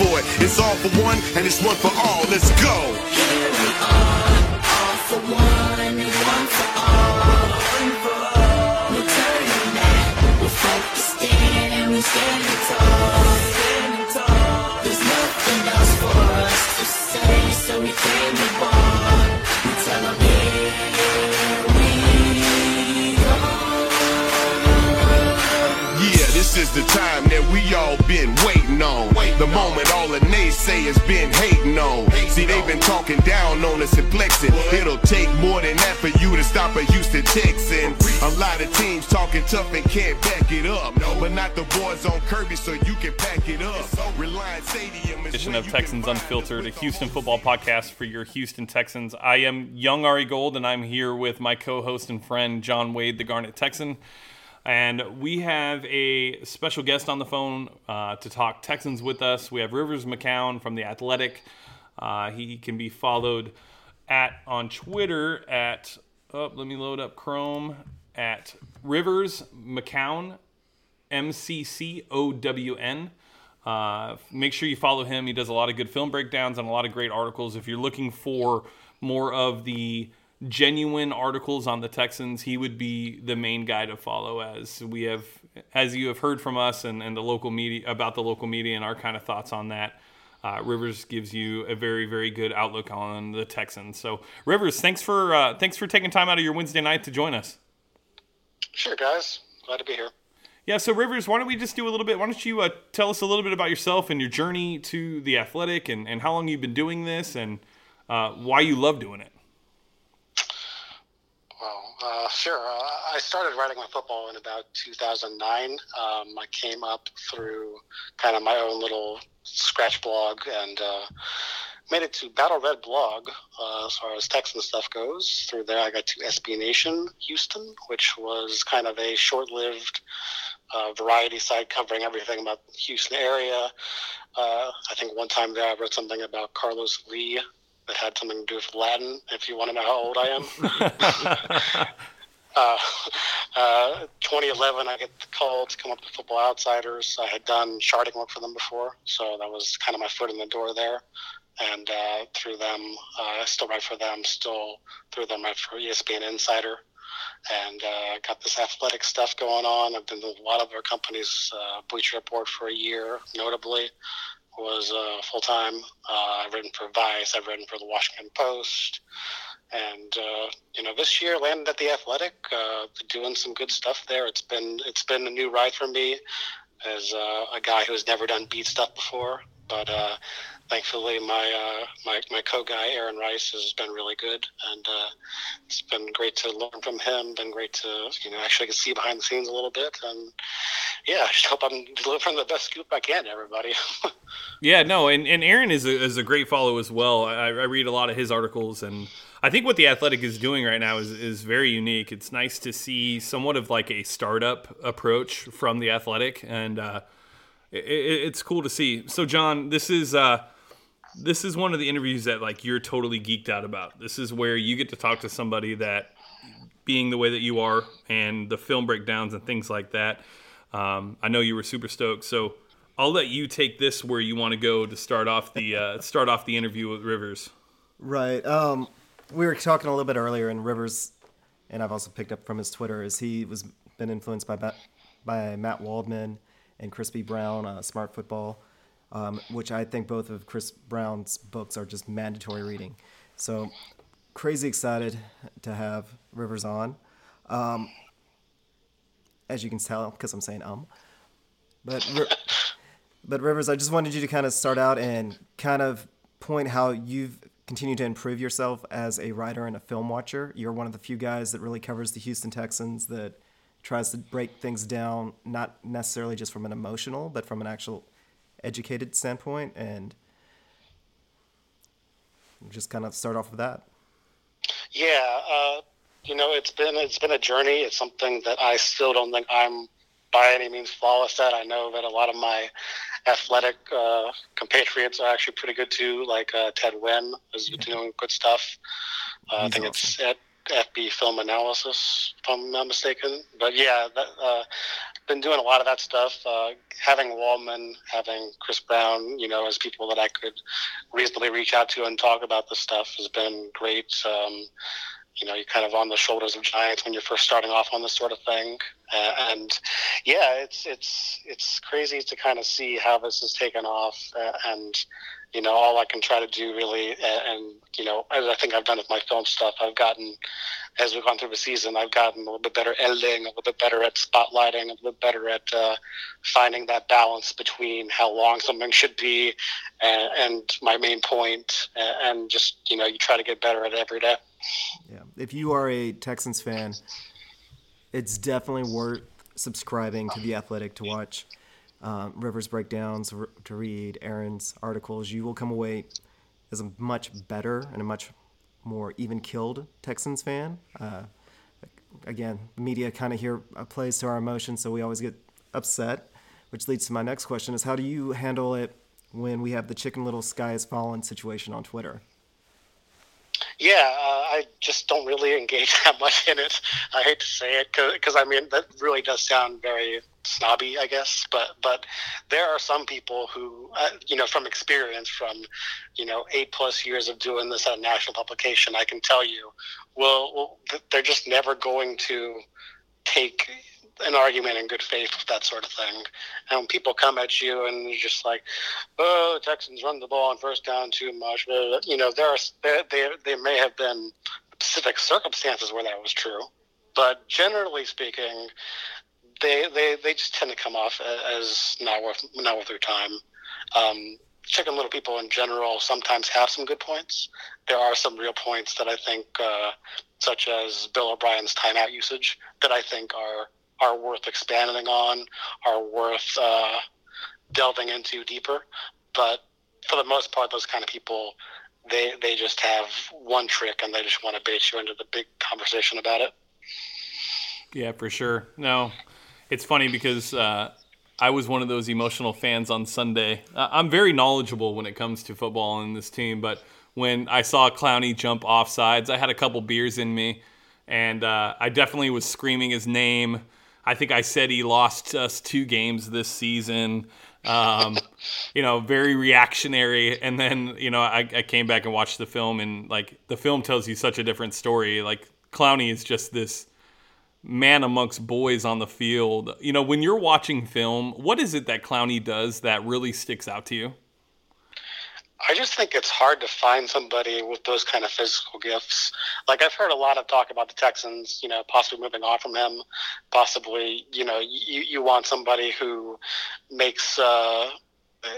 for it. It's all for one and it's one for all. Let's go. Here we are, all for one and one for all. No turning back, we're focused in and we standing tall. Is the time that we all been waiting on. The moment all the naysayers been hating on. See, they've been talking down on us and flexing. It'll take more than that for you to stop a Houston Texan. A lot of teams talking tough and can't back it up. But not the boys on Kirby, so you can pack it up. Reliant Stadium is edition of Texans Unfiltered, a. Houston football podcast for your Houston Texans. I am young Ari Gold, and I'm here with my co-host and friend John Wade, the Garnet Texan. And we have a special guest on the phone uh, to talk Texans with us. We have Rivers McCown from the Athletic. Uh, he can be followed at on Twitter at oh, let me load up Chrome at Rivers McCown M C C O W N. Uh, make sure you follow him. He does a lot of good film breakdowns and a lot of great articles. If you're looking for more of the genuine articles on the Texans, he would be the main guy to follow. As we have, as you have heard from us and, and the local media about the local media and our kind of thoughts on that. Uh, Rivers gives you a very, very good outlook on the Texans. So, Rivers, thanks for uh, thanks for taking time out of your Wednesday night to join us. Sure, guys. Glad to be here. Yeah, so Rivers, why don't we just do a little bit? Why don't you uh, tell us a little bit about yourself and your journey to the athletic and, and how long you've been doing this and uh, why you love doing it? Uh, sure. Uh, I started writing my football in about 2009. Um, I came up through kind of my own little scratch blog and uh, made it to Battle Red blog uh, as far as Texan stuff goes. Through there, I got to SB Nation Houston, which was kind of a short-lived uh, variety site covering everything about the Houston area. I think one time there I wrote something about Carlos Lee that had something to do with Latin. If you want to know how old I am. uh, uh, 2011, I get the call to come up to Football Outsiders. I had done charting work for them before, so that was kind of my foot in the door there. And uh, through them, uh, I still write for them, still through them, write for ESPN Insider. And uh, got this athletic stuff going on. I've been with a lot of our companies, uh, Bleacher Report for a year, notably was uh, full time. Uh, I've written for Vice. I've written for the Washington Post, and uh, you know this year landed at the Athletic, uh, doing some good stuff there. It's been it's been a new ride for me as uh, a guy who's never done beat stuff before, but. Uh, Thankfully, my uh, my my co-guy Aaron Reiss has been really good, and uh, it's been great to learn from him. Been great to you know actually get see behind the scenes a little bit, and yeah, I just hope I'm delivering the best scoop I can everybody. Yeah, no, and, and Aaron is a, is a great follow as well. I, I read a lot of his articles, and I think what the Athletic is doing right now is, is very unique. It's nice to see somewhat of like a startup approach from the Athletic, and uh, it, it, it's cool to see. So, John, this is uh, this is one of the interviews that like you're totally geeked out about. This is where you get to talk to somebody that, being the way that you are, and the film breakdowns and things like that. Um, I know you were super stoked, so I'll let you take this where you want to go to start off the uh, start off the interview with Rivers. Right. Um, we were talking a little bit earlier, and Rivers, and I've also picked up from his Twitter, is he was been influenced by by Matt Waldman and Chris B. Brown, uh, Smart Football, um, which I think both of Chris Brown's books are just mandatory reading. So crazy excited to have Rivers on. Um, as you can tell, because I'm saying um, but. But Rivers, I just wanted you to kind of start out and kind of point how you've continued to improve yourself as a writer and a film watcher. You're one of the few guys that really covers the Houston Texans that tries to break things down, not necessarily just from an emotional, but from an actual educated standpoint. And just kind of start off with that. Yeah, uh, you know, it's been it's been a journey. It's something that I still don't think I'm by any means flawless at. I know that a lot of my athletic uh, compatriots are actually pretty good too. Like uh, Ted Nguyen is doing good stuff. Uh, I think it's at FB Film Analysis, if I'm not mistaken. But yeah, that, uh, been doing a lot of that stuff. Uh, having Waldman, having Chris Brown, you know, as people that I could reasonably reach out to and talk about this stuff has been great. Um, you know, you're kind of on the shoulders of giants when you're first starting off on this sort of thing. Uh, and yeah, it's it's it's crazy to kind of see how this has taken off. Uh, and you know, all I can try to do really, and, and you know, as I think I've done with my film stuff, I've gotten as we've gone through the season, I've gotten a little bit better editing, a little bit better at spotlighting, a little bit better at uh, finding that balance between how long something should be and, and my main point, and just you know, you try to get better at every day. Yeah. If you are a Texans fan, it's definitely worth subscribing to The Athletic to watch um, Rivers breakdowns, to read Aaron's articles. You will come away as a much better and a much more even killed Texans fan. Uh, again, media kind of here plays to our emotions, so we always get upset, which leads to my next question is how do you handle it when we have the chicken little sky is fallen situation on Twitter? Yeah, uh, I just don't really engage that much in it. I hate to say it because I mean that really does sound very snobby, I guess. But but there are some people who, uh, you know, from experience, from you know eight plus years of doing this at a national publication, I can tell you, well, well they're just never going to take an argument in good faith with that sort of thing. And when people come at you and you're just like, "Oh, the Texans run the ball on first down too much," you know, there are there there, may have been specific circumstances where that was true, but generally speaking, they they, they just tend to come off as not worth not worth their time. Um, chicken little people in general sometimes have some good points. There are some real points that I think, uh, such as Bill O'Brien's timeout usage, that I think are are worth expanding on, are worth uh, delving into deeper. But for the most part, those kind of people, they they just have one trick and they just want to bait you into the big conversation about it. Yeah, for sure. No, it's funny because uh, I was one of those emotional fans on Sunday. I'm very knowledgeable when it comes to football and this team, but when I saw Clowney jump off sides, I had a couple beers in me, and uh, I definitely was screaming his name. I think I said he lost us two games this season. Um, you know, very reactionary. And then, you know, I, I, came back and watched the film, and like the film tells you such a different story. Like Clowney is just this man amongst boys on the field. You know, when you're watching film, what is it that Clowney does that really sticks out to you? I just think it's hard to find somebody with those kind of physical gifts. Like I've heard a lot of talk about the Texans, you know, possibly moving on from him, possibly, you know, you, you want somebody who makes uh,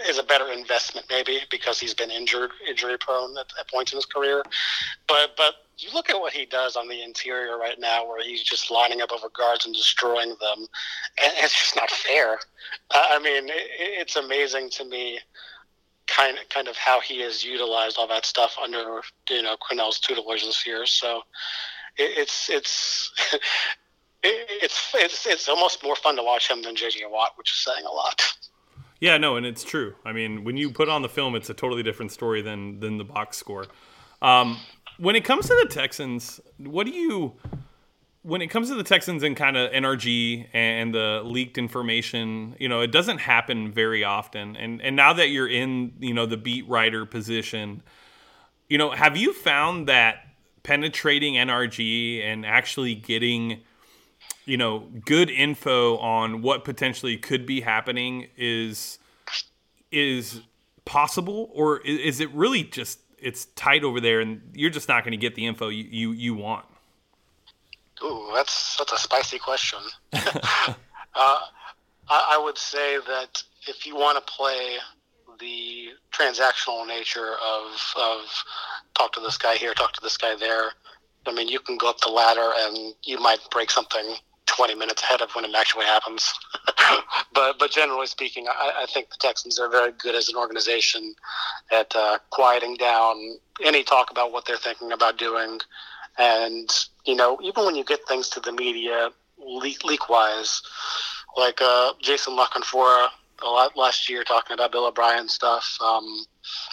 is a better investment maybe because he's been injured, injury prone at, at points in his career. But but you look at what he does on the interior right now, where he's just lining up over guards and destroying them, and it's just not fair. I mean, it, it's amazing to me kind of kind of how he has utilized all that stuff under you know Crennel's tutelage this year. So it, it's it's. it's it's it's almost more fun to watch him than JJ Watt, which is saying a lot. Yeah, no, and it's true. I mean, when you put on the film, it's a totally different story than than the box score. Um, when it comes to the Texans, what do you when it comes to the Texans and kind of NRG and the leaked information, you know, it doesn't happen very often. And and now that you're in, you know, the beat writer position, you know, have you found that penetrating NRG and actually getting you know good info on what potentially could be happening is is possible or is it really just it's tight over there and you're just not going to get the info you, you, you want Ooh, that's that's a spicy question. uh, I, I, would say that if you want to play the transactional nature of of talk to this guy here, talk to this guy there, I mean, you can go up the ladder and you might break something 20 minutes ahead of when it actually happens. but but generally speaking, I, I, think the Texans are very good as an organization at uh, quieting down any talk about what they're thinking about doing and, you know, even when you get things to the media leak, leak wise, like uh, Jason La a lot last year talking about Bill O'Brien stuff, um,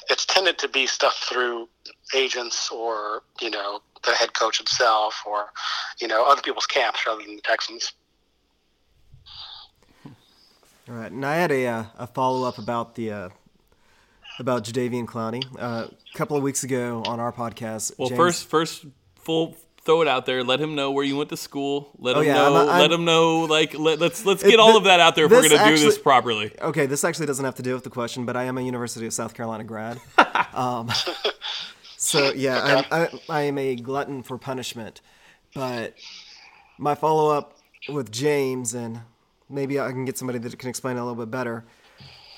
it's tended to be stuff through agents or, you know, the head coach himself or, you know, other people's camps rather than the Texans. All right, and I had a uh, a follow up about the uh, about Jadeveon Clowney. Uh, a couple of weeks ago on our podcast. Well, James- first, first, full throw it out there. Let him know where you went to school. Let Oh, him yeah, know. I'm- I'm- let him know. Like, let, let's let's It- get all thi- of that out there if we're gonna do this properly. Okay, this actually doesn't have to do with the question, but I am a University of South Carolina grad. um, so yeah, I'm, I, I am a glutton for punishment. But my follow up with James, and maybe I can get somebody that can explain it a little bit better,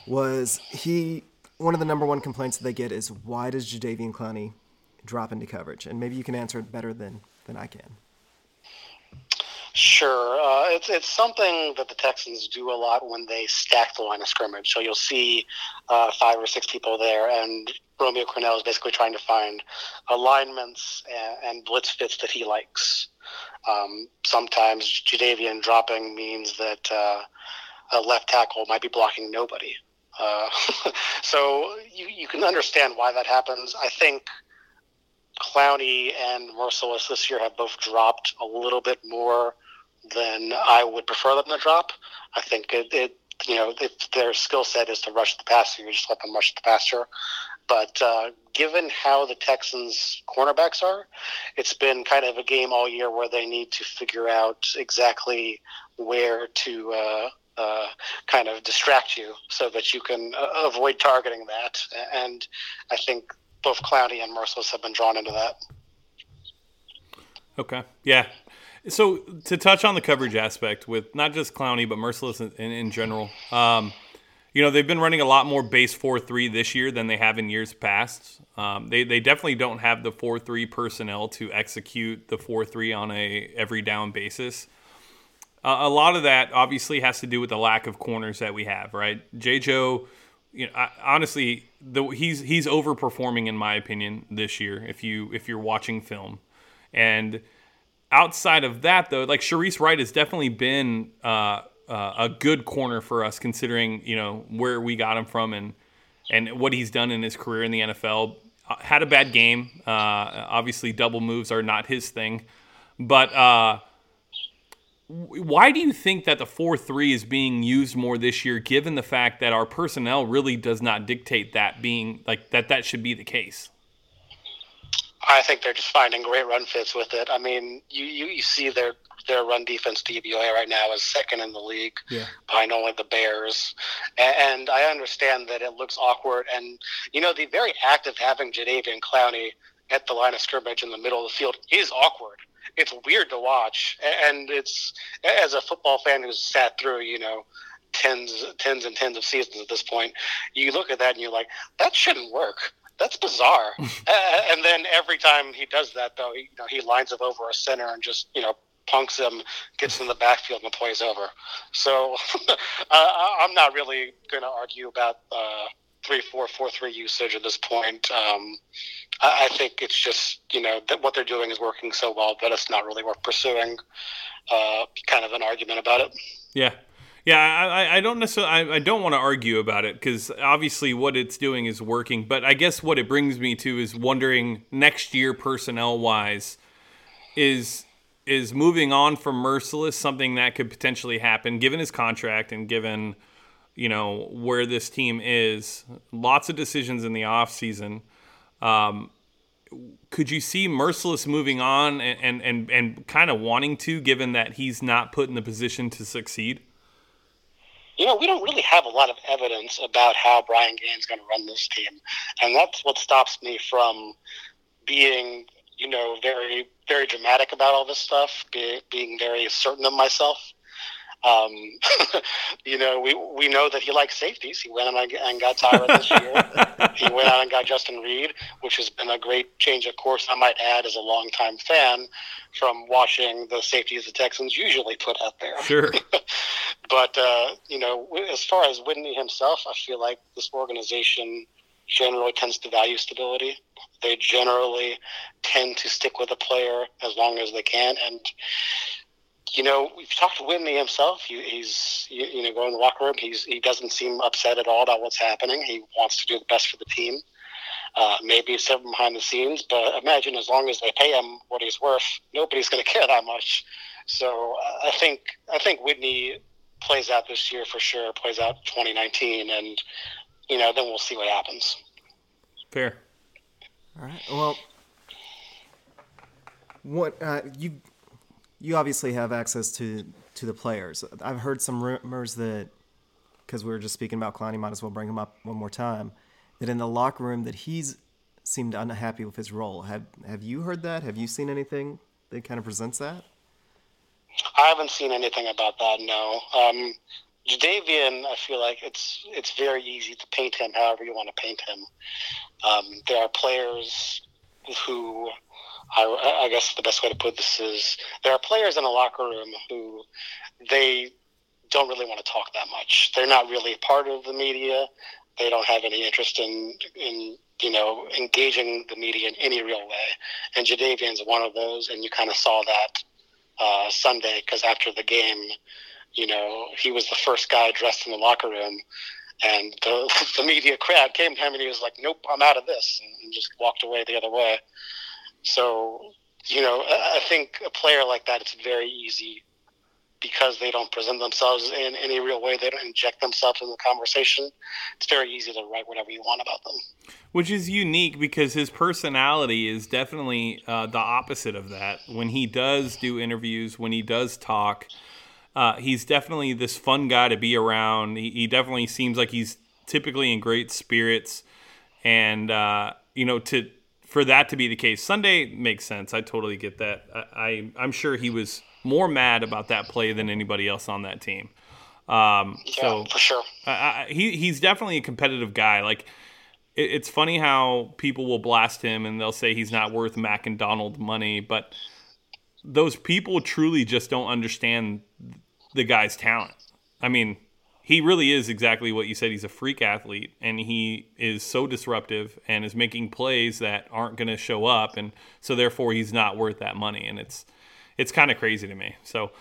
was he one of the number one complaints that they get is why does Jadeveon Clowney drop into coverage? And maybe you can answer it better than than I can. Sure, uh, it's it's something that the Texans do a lot when they stack the line of scrimmage. So you'll see uh, five or six people there, and Romeo Crennel is basically trying to find alignments and, and blitz fits that he likes. Um, sometimes Jadeveon dropping means that uh, a left tackle might be blocking nobody. Uh, so you, you can understand why that happens. I think Clowney and Mercilus this year have both dropped a little bit more than I would prefer them to drop. I think it, it you know, if their skill set is to rush the passer, you just let them rush the passer. But uh, given how the Texans' cornerbacks are, it's been kind of a game all year where they need to figure out exactly where to uh, uh, kind of distract you so that you can uh, avoid targeting that. And I think both Clowney and Mercilus have been drawn into that. Okay. Yeah. So to touch on the coverage aspect with not just Clowney but Mercilus in, in, in general, um, you know they've been running a lot more base four three this year than they have in years past. Um, they they definitely don't have the four three personnel to execute the four three on a every down basis. Uh, a lot of that obviously has to do with the lack of corners that we have, right? J. Joe, you know, I, honestly, the, he's he's overperforming in my opinion this year. If you if you're watching film, and outside of that though, like Shareece Wright has definitely been uh, uh, a good corner for us, considering you know where we got him from and and what he's done in his career in the NFL. Uh, had a bad game. Uh, obviously, double moves are not his thing, but. Why do you think that the 4-3 is being used more this year given the fact that our personnel really does not dictate that being like that that should be the case I think they're just finding great run fits with it. I mean, you, you, you see their their run defense DVOA right now is second in the league Yeah. behind only the Bears. A- And I understand that it looks awkward. And, you know, the very act of having Jadeveon Clowney at the line of scrimmage in the middle of the field is awkward. It's weird to watch. And it's, as a football fan who's sat through, you know, tens, tens and tens of seasons at this point, you look at that and you're like, that shouldn't work. That's bizarre. uh, and then every time he does that, though, he, you know, he lines up over a center and just, you know, punks him, gets in the backfield, and the play's over. So uh, I'm not really going to argue about uh, three four four three usage at this point. Um, I, I think it's just you know that what they're doing is working so well that it's not really worth pursuing. Uh, kind of an argument about it. Yeah, yeah. I, I- don't necessarily. I, I don't want to argue about it because obviously what it's doing is working. But I guess what it brings me to is wondering next year, personnel wise, is is moving on from Mercilus something that could potentially happen given his contract and given you know where this team is. Lots of decisions in the off season. Um, could you see Mercilus moving on and, and, and, and kind of wanting to, given that he's not put in the position to succeed? You know, we don't really have a lot of evidence about how Brian Gaine's going to run this team, and that's what stops me from being, you know, very, very dramatic about all this stuff, be, being very certain of myself. Um, you know, we we know that he likes safeties. He went out and got Tyra this year. he went out and got Justin Reid, which has been a great change of course. I might add, as a longtime fan, from watching the safeties the Texans usually put out there. Sure. But uh, you know, as far as Whitney himself, I feel like this organization generally tends to value stability. They generally tend to stick with a player as long as they can. And you know, we've talked to Whitney himself. He, he's you, you know going in the locker room. He's he doesn't seem upset at all about what's happening. He wants to do the best for the team. Uh, maybe something behind the scenes, but imagine as long as they pay him what he's worth, nobody's going to care that much. So uh, I think I think Whitney plays out this year for sure, plays out 2019, and you know then we'll see what happens. Fair. All right. Well, what uh, you you obviously have access to to the players. I've heard some rumors that because we were just speaking about Clowney, might as well bring him up one more time. That in the locker room that he's seemed unhappy with his role. Have Have you heard that? Have you seen anything that kind of presents that? I haven't seen anything about that. No. Um, Jadeveon, I feel like it's it's very easy to paint him however you want to paint him. Um, there are players who, I, I guess the best way to put this is, there are players in the locker room who they don't really want to talk that much. They're not really part of the media. They don't have any interest in in you know engaging the media in any real way. And Jadeveon's one of those, and you kind of saw that uh, Sunday because after the game, you know, he was the first guy dressed in the locker room, and the, the media crowd came to him and he was like, "Nope, I'm out of this," and just walked away the other way. So, you know, I think a player like that, it's very easy because they don't present themselves in any real way. They don't inject themselves in the conversation. It's very easy to write whatever you want about them. Which is unique because his personality is definitely uh, the opposite of that. When he does do interviews, when he does talk, uh, he's definitely this fun guy to be around. He, he definitely seems like he's typically in great spirits, and uh, you know to for that to be the case, Sunday makes sense. I totally get that. I, I I'm sure he was more mad about that play than anybody else on that team. Um, Yeah, so for sure. I, I, he he's definitely a competitive guy. Like it, it's funny how people will blast him and they'll say he's not worth Mac and Donald money, but those people truly just don't understand the guy's talent. I mean, he really is exactly what you said. He's a freak athlete, and he is so disruptive and is making plays that aren't going to show up, and so therefore he's not worth that money. And it's it's kind of crazy to me. So,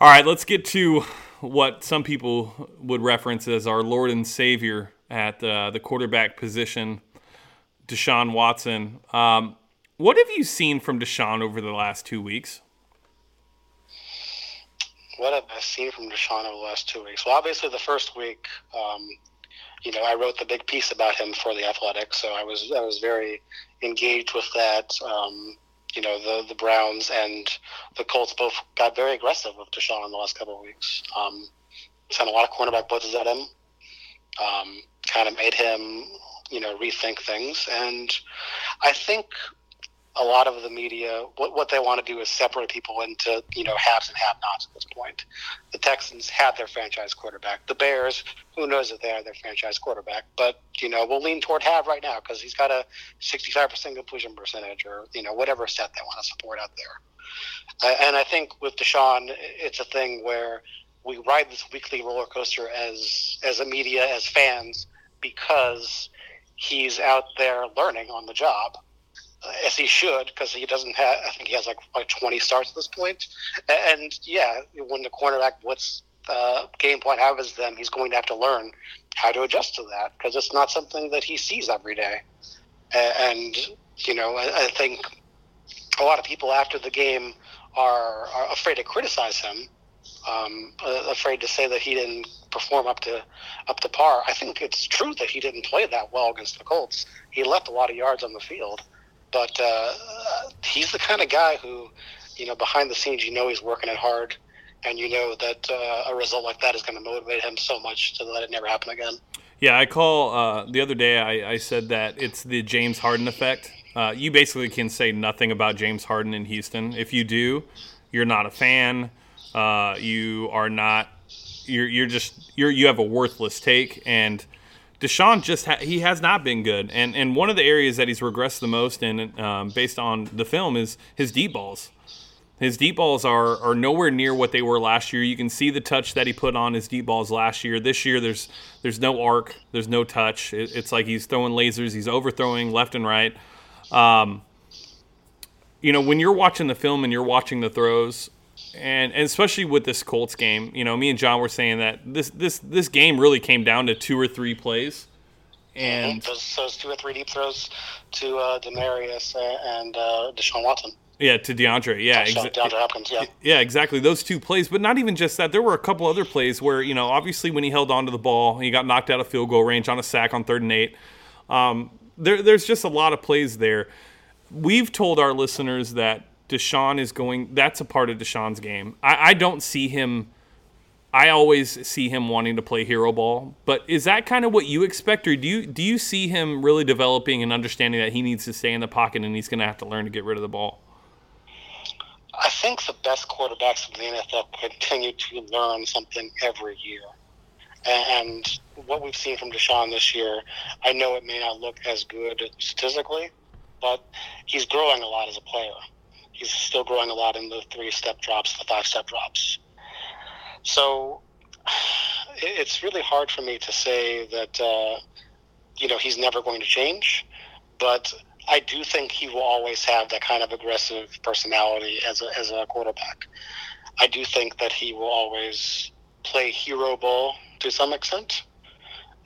all right, let's get to what some people would reference as our Lord and Savior at uh, the quarterback position, Deshaun Watson. Um, what have you seen from Deshaun over the last two weeks? What have I seen from Deshaun over the last two weeks? Well, obviously the first week, um, you know, I wrote the big piece about him for the Athletic, so I was I was very engaged with that. Um, you know, the the Browns and the Colts both got very aggressive with Deshaun in the last couple of weeks. Um, sent a lot of cornerback blitzes at him. Um, kind of made him, you know, rethink things, and I think a lot of the media, what, what they want to do is separate people into, you know, haves and have-nots at this point. The Texans had their franchise quarterback. The Bears, who knows if they have their franchise quarterback, but, you know, we'll lean toward have right now because he's got a 65% completion percentage or, you know, whatever stat they want to support out there. Uh, and I think with Deshaun, it's a thing where we ride this weekly roller coaster as, as a media, as fans, because he's out there learning on the job as he should, because he doesn't have. I think he has like like twenty starts at this point. And yeah, when the cornerback blitz uh, game plan happens, them, he's going to have to learn how to adjust to that because it's not something that he sees every day. And you know, I, I think a lot of people after the game are, are afraid to criticize him. Um, afraid to say that he didn't perform up to up to par. I think it's true that he didn't play that well against the Colts. He left a lot of yards on the field, but uh, he's the kind of guy who, you know, behind the scenes, you know, he's working it hard, and you know that uh, a result like that is going to motivate him so much to let it never happen again. Yeah, I call uh, the other day. I, I said that it's the James Harden effect. Uh, you basically can say nothing about James Harden in Houston. If you do, you're not a fan. Uh, you are not. You're you're just you're you have a worthless take. And Deshaun just ha- he has not been good. And and one of the areas that he's regressed the most in, um, based on the film, is his deep balls. His deep balls are, are nowhere near what they were last year. You can see the touch that he put on his deep balls last year. This year, there's there's no arc, there's no touch. It, it's like he's throwing lasers, he's overthrowing left and right. Um, you know, when you're watching the film and you're watching the throws, and, and especially with this Colts game, you know, me and John were saying that this this this game really came down to two or three plays, and those, those two or three deep throws to uh, Demaryius and uh, Deshaun Watson. Yeah, to DeAndre. Yeah, exa- DeAndre Hopkins. Yeah. Yeah, exactly. Those two plays, but not even just that. There were a couple other plays where, you know, obviously when he held on to the ball, he got knocked out of field goal range on a sack on third and eight. Um, there, there's just a lot of plays there. We've told our listeners that Deshaun is going, that's a part of Deshaun's game. I, I don't see him, I always see him wanting to play hero ball, but is that kind of what you expect, or do you, do you see him really developing and understanding that he needs to stay in the pocket and he's going to have to learn to get rid of the ball? I think the best quarterbacks in the NFL continue to learn something every year. And what we've seen from Deshaun this year, I know it may not look as good statistically, but he's growing a lot as a player. He's still growing a lot in the three step drops, the five step drops. So it's really hard for me to say that, uh, you know, he's never going to change, but I do think he will always have that kind of aggressive personality as a, as a quarterback. I do think that he will always play hero ball to some extent.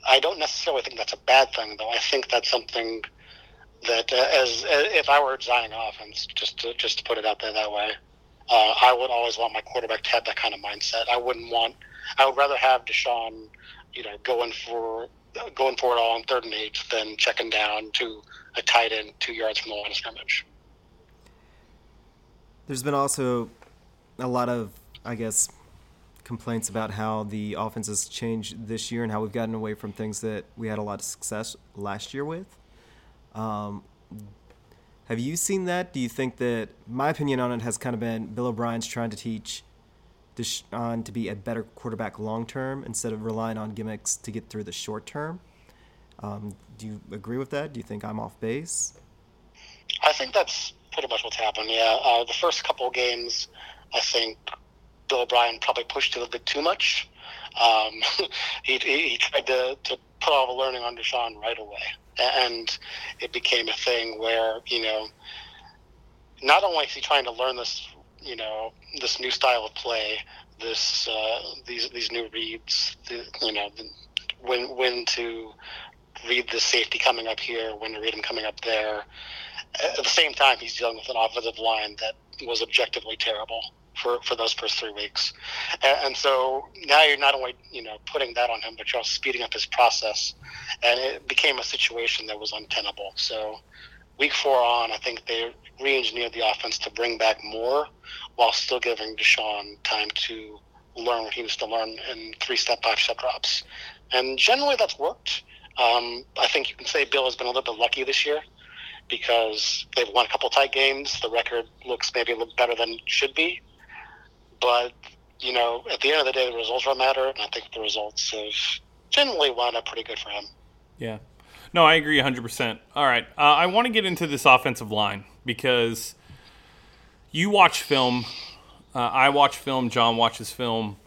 I don't necessarily think that's a bad thing, though. I think that's something that, uh, as, as if I were designing offense, just to just to put it out there that way, uh, I would always want my quarterback to have that kind of mindset. I wouldn't want. I would rather have Deshaun, you know, going for going for it all on third and eight than checking down to a tight end two yards from the line of scrimmage. There's been also a lot of, I guess, complaints about how the offense has changed this year and how we've gotten away from things that we had a lot of success last year with. Um, have you seen that? Do you think that my opinion on it has kind of been Bill O'Brien's trying to teach Deshaun to be a better quarterback long term instead of relying on gimmicks to get through the short term? Um, do you agree with that? Do you think I'm off base? I think that's pretty much what's happened. Yeah, uh, the first couple games, I think Bill O'Brien probably pushed it a little bit too much. Um, he, he, he tried to, to put all the learning on Deshaun right away, and it became a thing where you know, not only is he trying to learn this, you know, this new style of play, this uh, these these new reads, the, you know, the, when when to read the safety coming up here, when to read him coming up there. At the same time, he's dealing with an offensive line that was objectively terrible for, for those first three weeks. And, and so now you're not only, you know, putting that on him, but you're also speeding up his process. And it became a situation that was untenable. So week four on, I think they re-engineered the offense to bring back more while still giving Deshaun time to learn what he needs to learn in three-step, five-step drops. And generally that's worked. Um, I think you can say Bill has been a little bit lucky this year because they've won a couple tight games. The record looks maybe a little better than it should be. But, you know, at the end of the day, the results will matter. And I think the results have generally wound up pretty good for him. Yeah. No, I agree 100%. All right. Uh, I want to get into this offensive line because you watch film. Uh, I watch film. John watches film.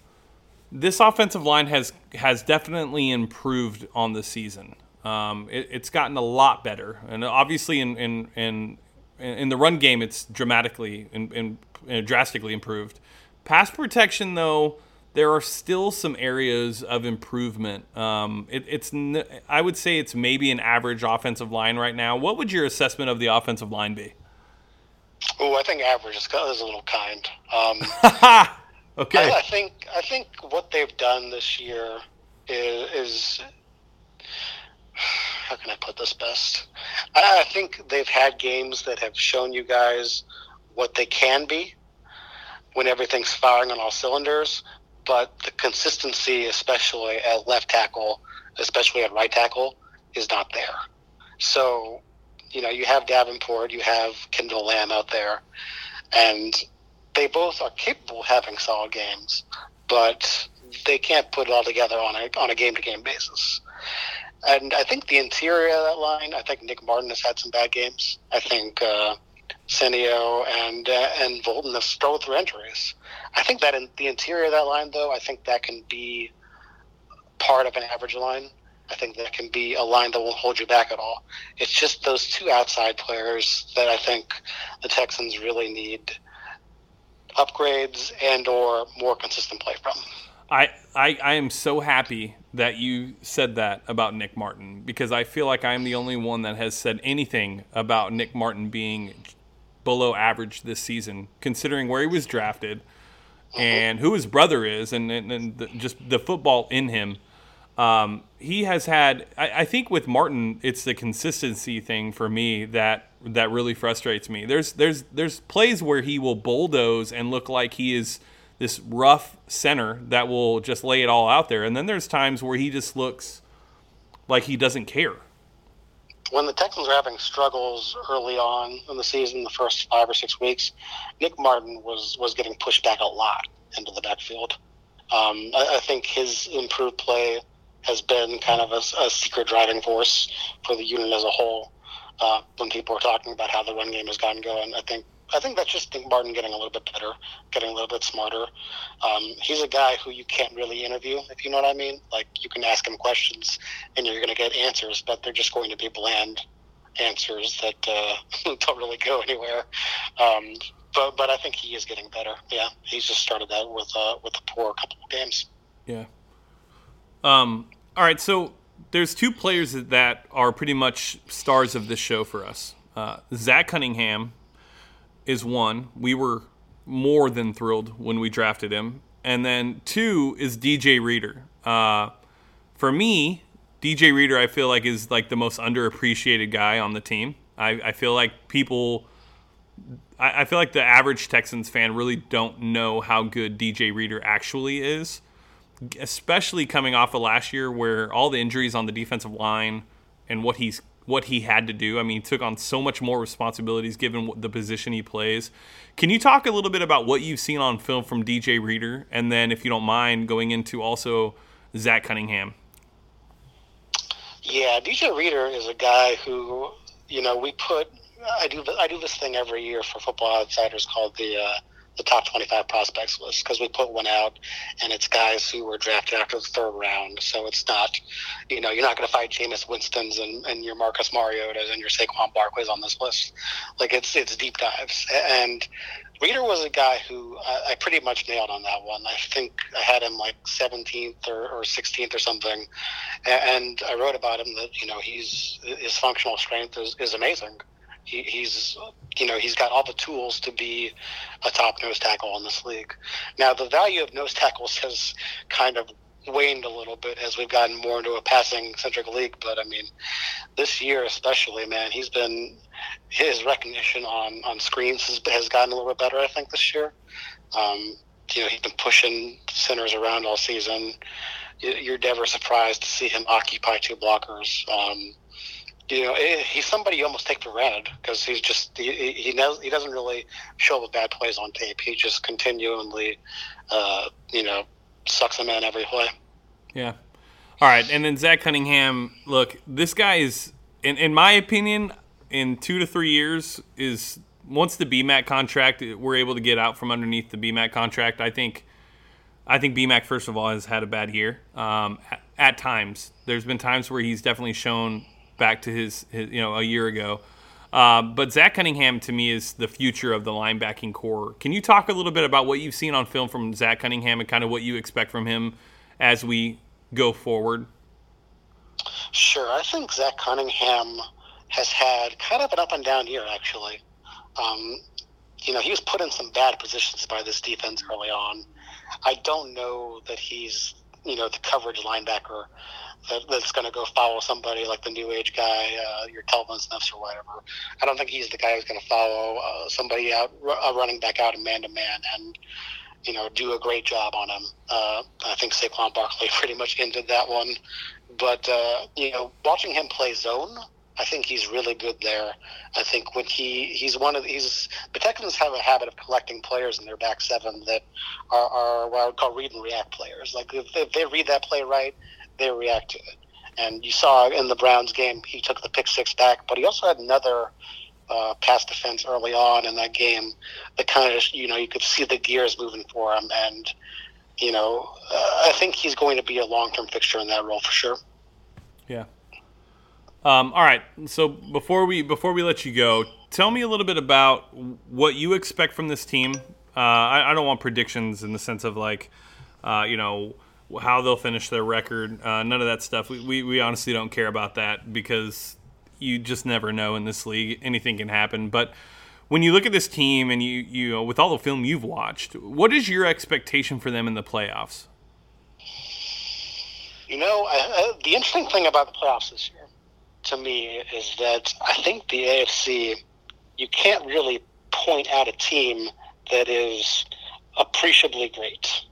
This offensive line has has definitely improved on the season. Um, it, it's gotten a lot better, and obviously in in in, in the run game, it's dramatically and, and, and drastically improved. Pass protection, though, there are still some areas of improvement. Um, it, it's I would say it's maybe an average offensive line right now. What would your assessment of the offensive line be? Oh, I think average is, is a little kind. Um, okay. I, I think I think what they've done this year is, is how can I put this best? I, I think they've had games that have shown you guys what they can be when everything's firing on all cylinders, but the consistency, especially at left tackle, especially at right tackle, is not there. So, you know, you have Davenport, you have Kendall Lamm out there, and they both are capable of having solid games, but they can't put it all together on a on a game to game basis. And I think the interior of that line, I think Nick Martin has had some bad games. I think uh, Senio and uh, and Fulton have struggled through injuries. I think that in the interior of that line, though, I think that can be part of an average line. I think that can be a line that won't hold you back at all. It's just those two outside players that I think the Texans really need upgrades and or more consistent play from. I, I, I am so happy that you said that about Nick Martin because I feel like I'm the only one that has said anything about Nick Martin being below average this season, considering where he was drafted and who his brother is, and, and, and the, just the football in him. Um, he has had. I, I think with Martin, it's the consistency thing for me that that really frustrates me. There's there's there's plays where he will bulldoze and look like he is this rough center that will just lay it all out there, and then there's times where he just looks like he doesn't care. When the Texans were having struggles early on in the season, the first five or six weeks, Nick Martin was was getting pushed back a lot into the backfield. Um, I, I think his improved play has been kind of a, a secret driving force for the unit as a whole. Uh, when people are talking about how the run game has gotten going, I think I think that's just Martin getting a little bit better, getting a little bit smarter. Um, he's a guy who you can't really interview, if you know what I mean. Like you can ask him questions and you're going to get answers, but they're just going to be bland answers that uh, don't really go anywhere. Um, but but I think he is getting better. Yeah, he's just started that with uh, with a poor couple of games. Yeah. Um. All right. So there's two players that are pretty much stars of this show for us. Uh, Zach Cunningham is one. We were more than thrilled when we drafted him. And then two is DJ Reader. Uh, for me, DJ Reader, I feel like is like the most underappreciated guy on the team. I, I feel like people, I, I feel like the average Texans fan really don't know how good DJ Reader actually is, especially coming off of last year where all the injuries on the defensive line and what he's what he had to do. I mean, he took on so much more responsibilities given the position he plays. Can you talk a little bit about what you've seen on film from DJ Reader, and then, if you don't mind, going into also Zach Cunningham? Yeah, DJ Reader is a guy who you know we put. I do I do this thing every year for Football Outsiders called the uh, the top 25 prospects list because we put one out and it's guys who were drafted after the third round. So it's not, you know, you're not going to find Jameis Winston's and, and your Marcus Mariota's and your Saquon Barkley's on this list. Like it's it's deep dives. And Reader was a guy who I, I pretty much nailed on that one. I think I had him like 17th or, or 16th or something. And I wrote about him that, you know, he's his functional strength is, is amazing. He, he's you know he's got all the tools to be a top nose tackle in this league. Now the value of nose tackles has kind of waned a little bit as we've gotten more into a passing centric league. But I mean, this year especially, man, he's been his recognition on on screens has, has gotten a little bit better. I think this year. Um, you know, he's been pushing centers around all season. You're never surprised to see him occupy two blockers. Um, you know, eh, he's somebody you almost take for granted because he's just he he, knows, he doesn't really show the bad plays on tape. He just continually, uh, you know, sucks them in every play. Yeah. All right, and then Zach Cunningham. Look, this guy is, in in my opinion, in two to three years is once the BMAC contract we're able to get out from underneath the BMAC contract. I think. I think BMAC, first of all, has had a bad year. Um, at times, there's been times where he's definitely shown back to his, his you know a year ago. Um, but Zach Cunningham to me is the future of the linebacking core. Can you talk a little bit about what you've seen on film from Zach Cunningham and kind of what you expect from him as we go forward? Sure, I think Zach Cunningham has had kind of an up and down year actually. Um, you know, he was put in some bad positions by this defense early on. I don't know that he's you know the coverage linebacker that, that's going to go follow somebody like the new age guy, uh, your Telvin Smiths or whatever. I don't think he's the guy who's going to follow uh, somebody out, a running back out of man to man, and you know do a great job on him. Uh, I think Saquon Barkley pretty much ended that one, but uh, you know watching him play zone. I think he's really good there. I think when he he's one of he's the Texans have a habit of collecting players in their back seven that are, are what I would call read and react players. Like if, if they read that play right, they react to it. And you saw in the Browns game, he took the pick six back, but he also had another uh, pass defense early on in that game that kind of, you know, you could see the gears moving for him. And, you know, uh, I think he's going to be a long term fixture in that role for sure. Yeah. Um, all right. So before we before we let you go, tell me a little bit about what you expect from this team. Uh, I, I, don't want predictions in the sense of like, uh, you know, how they'll finish their record. Uh, none of that stuff. We, we, we honestly don't care about that because you just never know in this league. Anything can happen. But when you look at this team and you you know, with all the film you've watched, what is your expectation for them in the playoffs? You know, I, the interesting thing about the playoffs this year, to me, is that I think the AFC, you can't really point out a team that is appreciably great.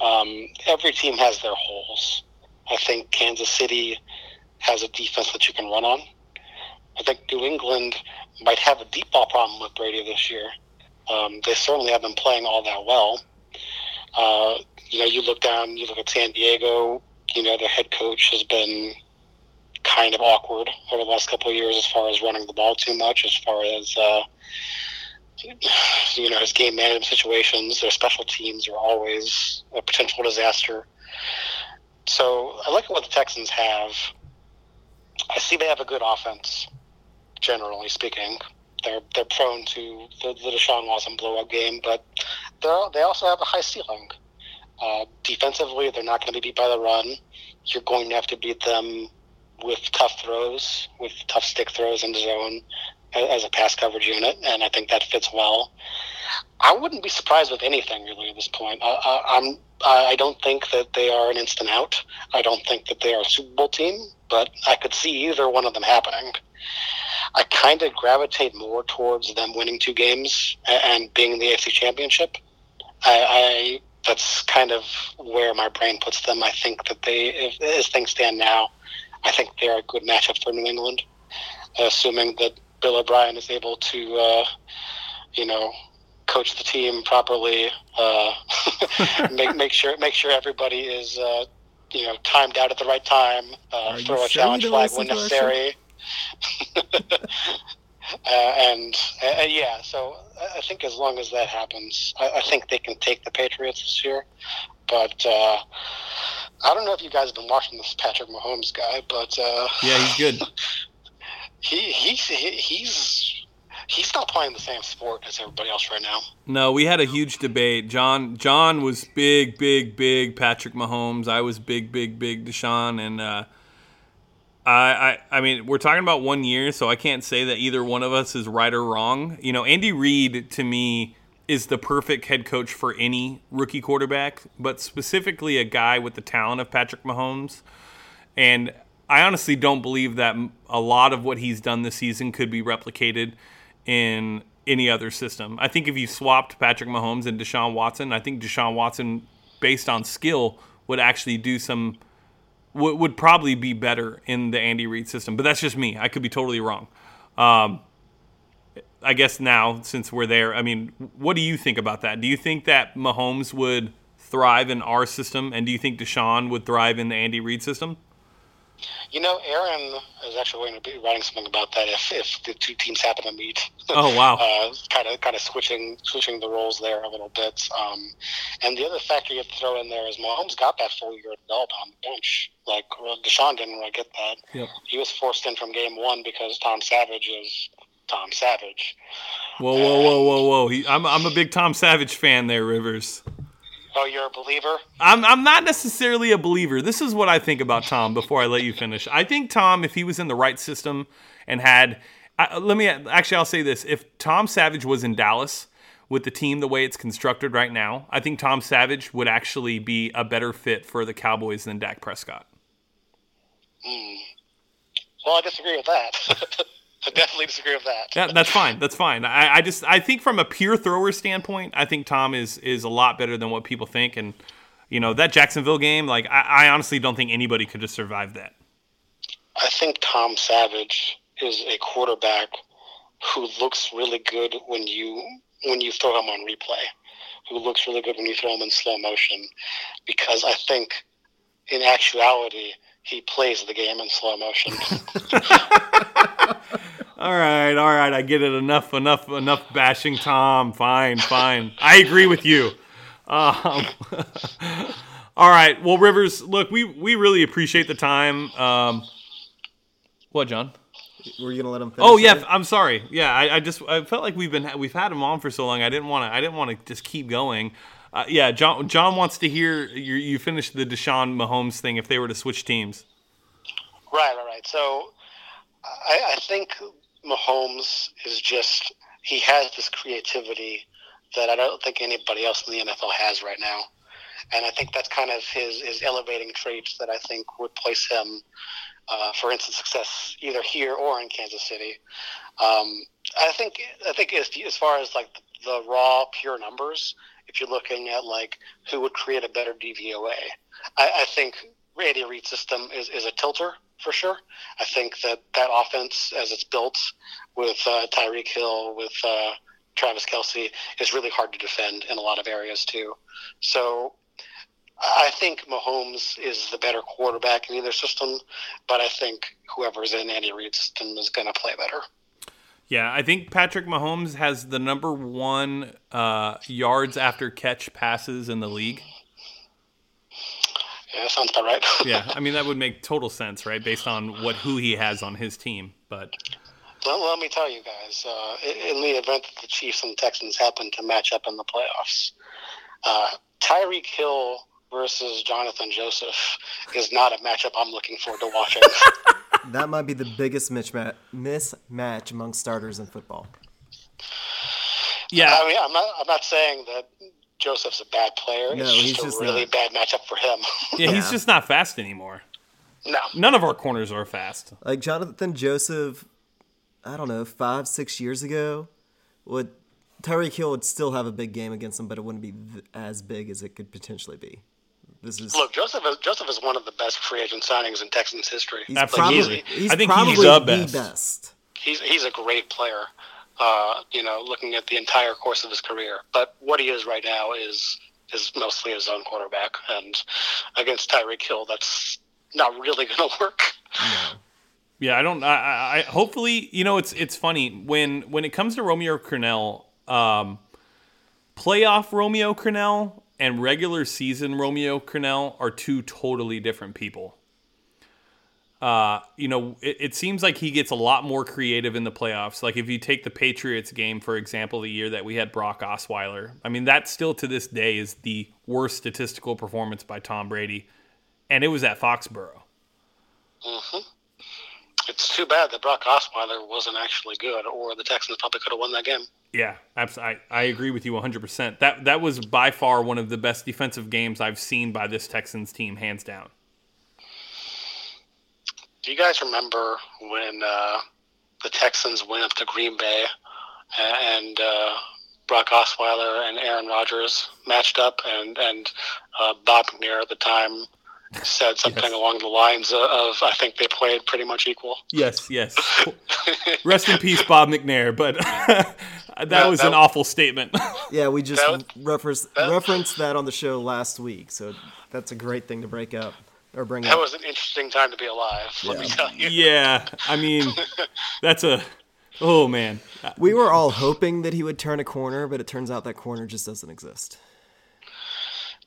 Um, every team has their holes. I think Kansas City has a defense that you can run on. I think New England might have a deep ball problem with Brady this year. Um, they certainly have been playing all that well. Uh, you know, you look down, you look at San Diego. You know, their head coach has been kind of awkward over the last couple of years as far as running the ball too much, as far as uh, you know his game management situations. Their special teams are always a potential disaster. So I look at what the Texans have. I see they have a good offense, generally speaking. They're they're prone to the, the Deshaun Watson blow up game, but they they also have a high ceiling. Uh, defensively, they're not going to be beat by the run. You're going to have to beat them with tough throws, with tough stick throws in the zone as a pass coverage unit, and I think that fits well. I wouldn't be surprised with anything really at this point. I, I'm I don't think that they are an instant out. I don't think that they are a Super Bowl team, but I could see either one of them happening. I kind of gravitate more towards them winning two games and being in the AFC Championship. I, I that's kind of where my brain puts them. I think that they, if, as things stand now, I think they are a good matchup for New England, assuming that Bill O'Brien is able to, uh, you know, coach the team properly, uh, make make sure make sure everybody is, uh, you know, timed out at the right time, uh, throw a challenge flag when listen to our necessary. Uh, and uh, yeah, so I- I think as long as that happens, I, I think they can take the Patriots this year. But uh, I don't know if you guys have been watching this Patrick Mahomes guy, but uh, Yeah, he's good. he, he's he, he's he's not playing the same sport as everybody else right now. No, we had a huge debate. John John was big, big, big Patrick Mahomes. I was big, big, big Deshaun, and uh, I, I, I mean, we're talking about one year, so I can't say that either one of us is right or wrong. You know, Andy Reid to me is the perfect head coach for any rookie quarterback, but specifically a guy with the talent of Patrick Mahomes. And I honestly don't believe that a lot of what he's done this season could be replicated in any other system. I think if you swapped Patrick Mahomes and Deshaun Watson, I think Deshaun Watson, based on skill, would actually do some would, would probably be better in the Andy Reid system. But that's just me. I could be totally wrong. Um, I guess now, since we're there, I mean, what do you think about that? Do you think that Mahomes would thrive in our system, and do you think Deshaun would thrive in the Andy Reid system? You know, Aaron is actually going to be writing something about that if, if the two teams happen to meet. Oh, wow. uh, kind of kind of switching switching the roles there a little bit. Um, and the other factor you have to throw in there is Mahomes got that full year belt on the bench. Like Deshaun didn't really get that. Yep. He was forced in from game one because Tom Savage is Tom Savage. Whoa, whoa, whoa, whoa, whoa! He, I'm I'm a big Tom Savage fan there, Rivers. You're a believer? I'm I'm not necessarily a believer. This is what I think about Tom. Before I let you finish, I think Tom, if he was in the right system and had, uh, let me actually, I'll say this: if Tom Savage was in Dallas with the team the way it's constructed right now, I think Tom Savage would actually be a better fit for the Cowboys than Dak Prescott. Well, I disagree with that. I definitely disagree with that. Yeah, that's fine. That's fine. I, I just I think from a pure thrower standpoint, I think Tom is is a lot better than what people think. And you know that Jacksonville game, like I, I honestly don't think anybody could have survived that. I think Tom Savage is a quarterback who looks really good when you when you throw him on replay. Who looks really good when you throw him in slow motion, because I think in actuality he plays the game in slow motion. All right, all right, I get it. Enough, enough, enough bashing Tom. Fine, fine. I agree with you. Um, all right. Well, Rivers, look, we we really appreciate the time. Um, what, John? Were you gonna let him finish? Oh it? yeah, I'm sorry. Yeah, I, I just I felt like we've been we've had him on for so long. I didn't want to I didn't want to just keep going. Uh, yeah, John John wants to hear you, you finish the Deshaun Mahomes thing if they were to switch teams. Right, right, right. So I, I think Mahomes is just he has this creativity that I don't think anybody else in the NFL has right now. And I think that's kind of his, his elevating traits that I think would place him uh, for instance, success either here or in Kansas City. Um, I think I think as, as far as like the raw pure numbers, if you're looking at like who would create a better DVOA, I, I think Andy Reid's system is, is a tilter for sure. I think that that offense, as it's built with uh, Tyreek Hill, with uh, Travis Kelce, is really hard to defend in a lot of areas too. So I think Mahomes is the better quarterback in either system, but I think whoever's in Andy Reid's system is going to play better. Yeah, I think Patrick Mahomes has the number one uh, yards after catch passes in the league. Yeah, that sounds about right. yeah, I mean that would make total sense, right, based on what who he has on his team. But let, let me tell you guys, uh, in the event that the Chiefs and Texans happen to match up in the playoffs, uh, Tyreek Hill versus Jonathan Joseph is not a matchup I'm looking forward to watching. that might be the biggest mismatch, mismatch among starters in football. Yeah, I mean, I'm not. I'm not saying that Joseph's a bad player. No, it's he's just a just really not. bad matchup for him. yeah, he's Yeah. just not fast anymore. no, None of our corners are fast. Like Jonathan Joseph, I don't know, five, six years ago, would Tyreek Hill would still have a big game against him, but it wouldn't be th- as big as it could potentially be. This is look, Joseph. Is, Joseph is one of the best free agent signings in Texans history. he's Absolutely. probably he's I think probably he's the the best. best. He's he's a great player. Uh, you know, looking at the entire course of his career, but what he is right now is is mostly his own quarterback, and against Tyreek Hill, that's not really going to work. Yeah, I don't. I, I, I hopefully, you know, it's it's funny when when it comes to Romeo Crennel, um, playoff Romeo Crennel and regular season Romeo Crennel are two totally different people. Uh, you know, it, it seems like he gets a lot more creative in the playoffs. Like if you take the Patriots game, for example, the year that we had Brock Osweiler, I mean, that still to this day is the worst statistical performance by Tom Brady, and it was at Foxborough. Mhm. It's too bad that Brock Osweiler wasn't actually good, or the Texans probably could have won that game. Yeah, absolutely. I, I agree with you 100%. That that was by far one of the best defensive games I've seen by this Texans team, hands down. Do you guys remember when uh, the Texans went up to Green Bay and uh, Brock Osweiler and Aaron Rodgers matched up, and and uh, Bob McNair at the time said something Yes. along the lines of, "I think they played pretty much equal." Yes, yes. Rest in peace, Bob McNair. But that No, was that- an awful statement. Yeah, we just That referenced that- referenced that on the show last week, so that's a great thing to break up or bring up. That up. was an interesting time to be alive. Let me tell you. yeah, I mean, that's a. Oh man, we were all hoping that he would turn a corner, but it turns out that corner just doesn't exist.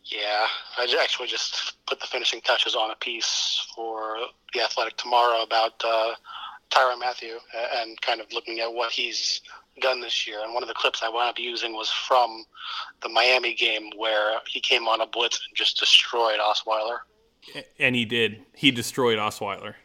Yeah, I actually just put the finishing touches on a piece for the Athletic tomorrow about uh, Tyrann Mathieu and kind of looking at what he's done this year. And one of the clips I wound up using was from the Miami game where he came on a blitz and just destroyed Osweiler. and he did. He destroyed Osweiler.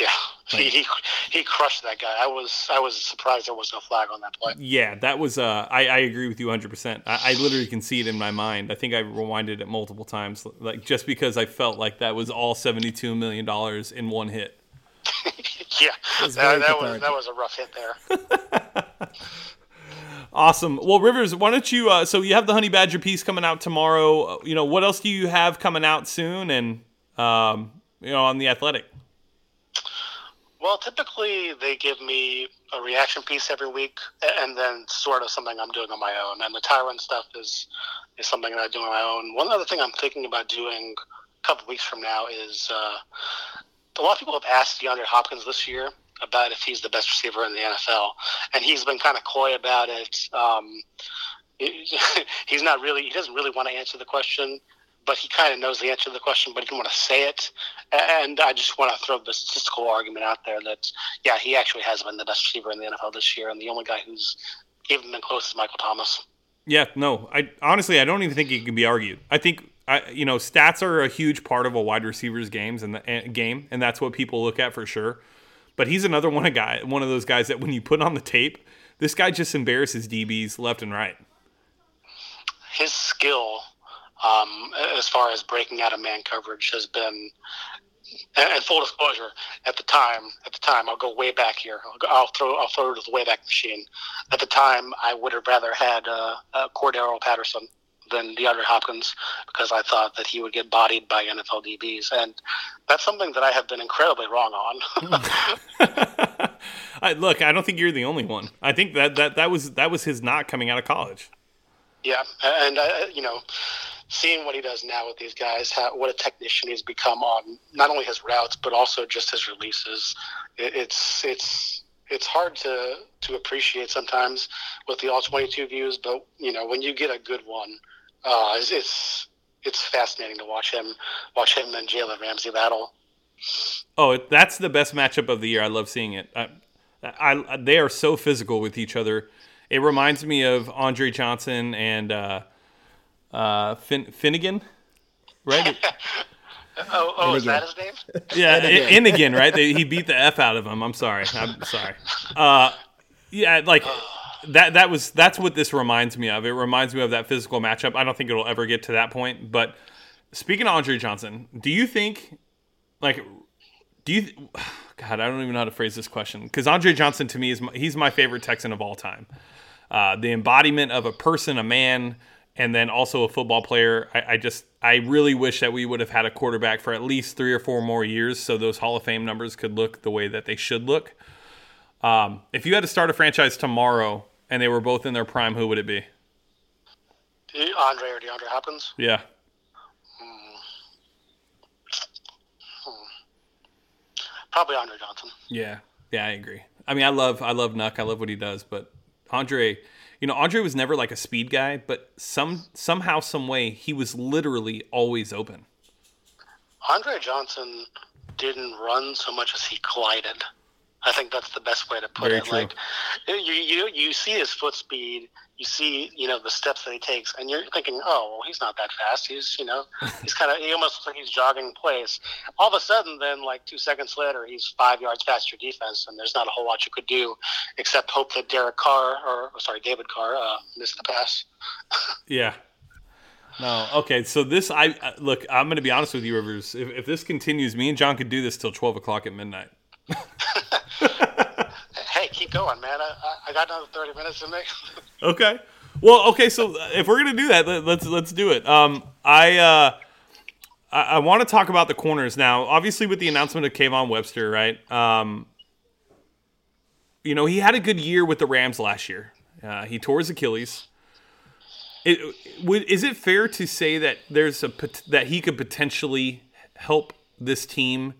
Yeah, he, he he crushed that guy. I was I was surprised there was no flag on that play. Yeah, that was. Uh, I I agree with you 100. percent I, I literally can see it in my mind. I think I rewinded it multiple times, like just because I felt like that was all 72 million dollars in one hit. yeah, was that, that was that was a rough hit there. Awesome. Well, Rivers, why don't you? Uh, so you have the Honey Badger piece coming out tomorrow. You know what else do you have coming out soon? And um, you know on the Athletic. Well, typically they give me a reaction piece every week, and then sort of something I'm doing on my own. And the Tyrann stuff is is something that I do on my own. One other thing I'm thinking about doing a couple weeks from now is uh, a lot of people have asked DeAndre Hopkins this year about if he's the best receiver in the NFL, and he's been kind of coy about it. Um, he's not really he doesn't really want to answer the question but he kind of knows the answer to the question but he didn't want to say it and i just want to throw the statistical argument out there that yeah he actually has been the best receiver in the nfl this year and the only guy who's even been close is michael thomas Yeah, no. I honestly, I don't even think it can be argued. I think, I, you know, stats are a huge part of a wide receiver's games and the game, and that's what people look at for sure. But he's another one of guy, one of those guys that when you put on the tape, this guy just embarrasses DBs left and right. his skill um, as far as breaking out of man coverage has been and, and full disclosure at the time at the time i'll go way back here i'll, go, I'll throw i'll throw it to the way back machine at the time i would have rather had uh, uh, cordarrelle patterson than DeAndre Hopkins because I thought that he would get bodied by NFL DBs, and that's something that I have been incredibly wrong on. I, look, I don't think you're the only one. I think that, that that was that was his not coming out of college. Yeah, and uh, you know, seeing what he does now with these guys, how, what a technician he's become on not only his routes but also just his releases. It, it's it's it's hard to to appreciate sometimes with the all twenty two views, but you know when you get a good one, uh, it's, it's it's fascinating to watch him watch him and Jalen Ramsey battle. Oh, that's the best matchup of the year. I love seeing it. I, I, they are so physical with each other. It reminds me of Andre Johnson and uh, uh, fin- Finnegan, right? Oh, oh is that his name? yeah, and again, right? They, he beat the f out of him. I'm sorry. I'm sorry. Uh, yeah, like that. That was that's what this reminds me of. It reminds me of that physical matchup. I don't think it'll ever get to that point. But speaking of Andre Johnson, do you think, like, do you? God, I don't even know how to phrase this question because Andre Johnson to me is my, he's my favorite Texan of all time. Uh, the embodiment of a person, a man, and then also a football player. I, I, just I really wish that we would have had a quarterback for at least three or four more years, so those Hall of Fame numbers could look the way that they should look. Um, if you had to start a franchise tomorrow and they were both in their prime, who would it be? Andre or DeAndre Hopkins? Yeah. Probably Andre Johnson. Yeah, yeah, I agree. I mean, I love I love Nuk. I love what he does, but Andre, you know, Andre was never like a speed guy, but some somehow, some way, he was literally always open. Andre Johnson didn't run so much as he collided. I think that's the best way to put Very it. true. Like you, you, you see his foot speed, you see, you know, the steps that he takes, and you're thinking, oh, well, he's not that fast. He's, you know, he's kind of, he almost looks like he's jogging in place. All of a sudden, then, like two seconds later, he's five yards past your defense, and there's not a whole lot you could do except hope that Derek Carr, or sorry, David Carr, uh, missed the pass. Yeah. No. Okay. So this, I uh, look. I'm going to be honest with you, Rivers. If, if this continues, me and John could do this till 12 o'clock at midnight. Hey, keep going, man. I, I- got another 30 minutes in me. Okay. Well, okay. So if we're gonna do that, let, let's let's do it. Um, I uh, I, I want to talk about the corners now. Obviously, with the announcement of Kayvon Webster, right? Um, you know, he had a good year with the Rams last year. Uh, he tore his Achilles. It, would, is it fair to say that there's a that he could potentially help this team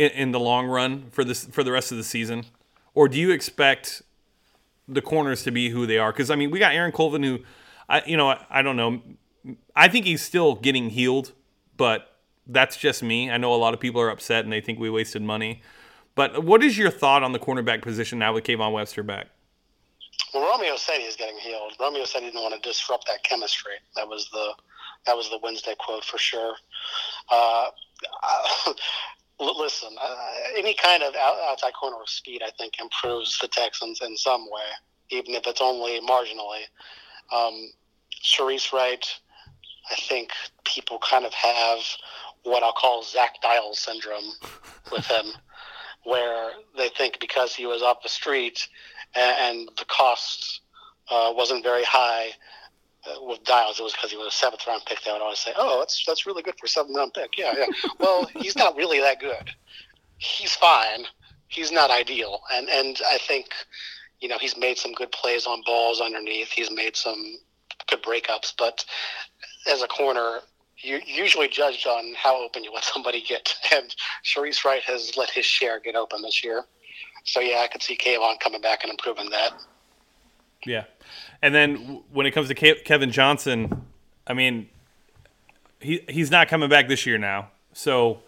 in, in the long run for this for the rest of the season, or do you expect the corners to be who they are? Because I mean, we got Aaron Colvin, who I you know I, I don't know. I think he's still getting healed, but that's just me. I know a lot of people are upset and they think we wasted money. But what is your thought on the cornerback position now with Kayvon Webster back? Well, Romeo said he's getting healed. Romeo said he didn't want to disrupt that chemistry. That was the that was the Wednesday quote for sure. Uh, listen, uh, any kind of out- outside corner of speed, I think, improves the Texans in some way, even if it's only marginally. Um, Shareece Wright, I think people kind of have what I'll call Zach Dial syndrome with him, where they think because he was off the street and, and the cost uh, wasn't very high uh, with Dials, it was because he was a seventh round pick. They would always say, "Oh, that's that's really good for a seventh round pick." Yeah, yeah. well, he's not really that good. He's fine. He's not ideal, and and I think you know he's made some good plays on balls underneath. He's made some good breakups, but as a corner, you're usually judged on how open you let somebody get. And Shareece Wright has let his share get open this year. So yeah, I could see Kayvon coming back and improving that. Yeah. And then when it comes to Kevin Johnson, I mean, he he's not coming back this year now. So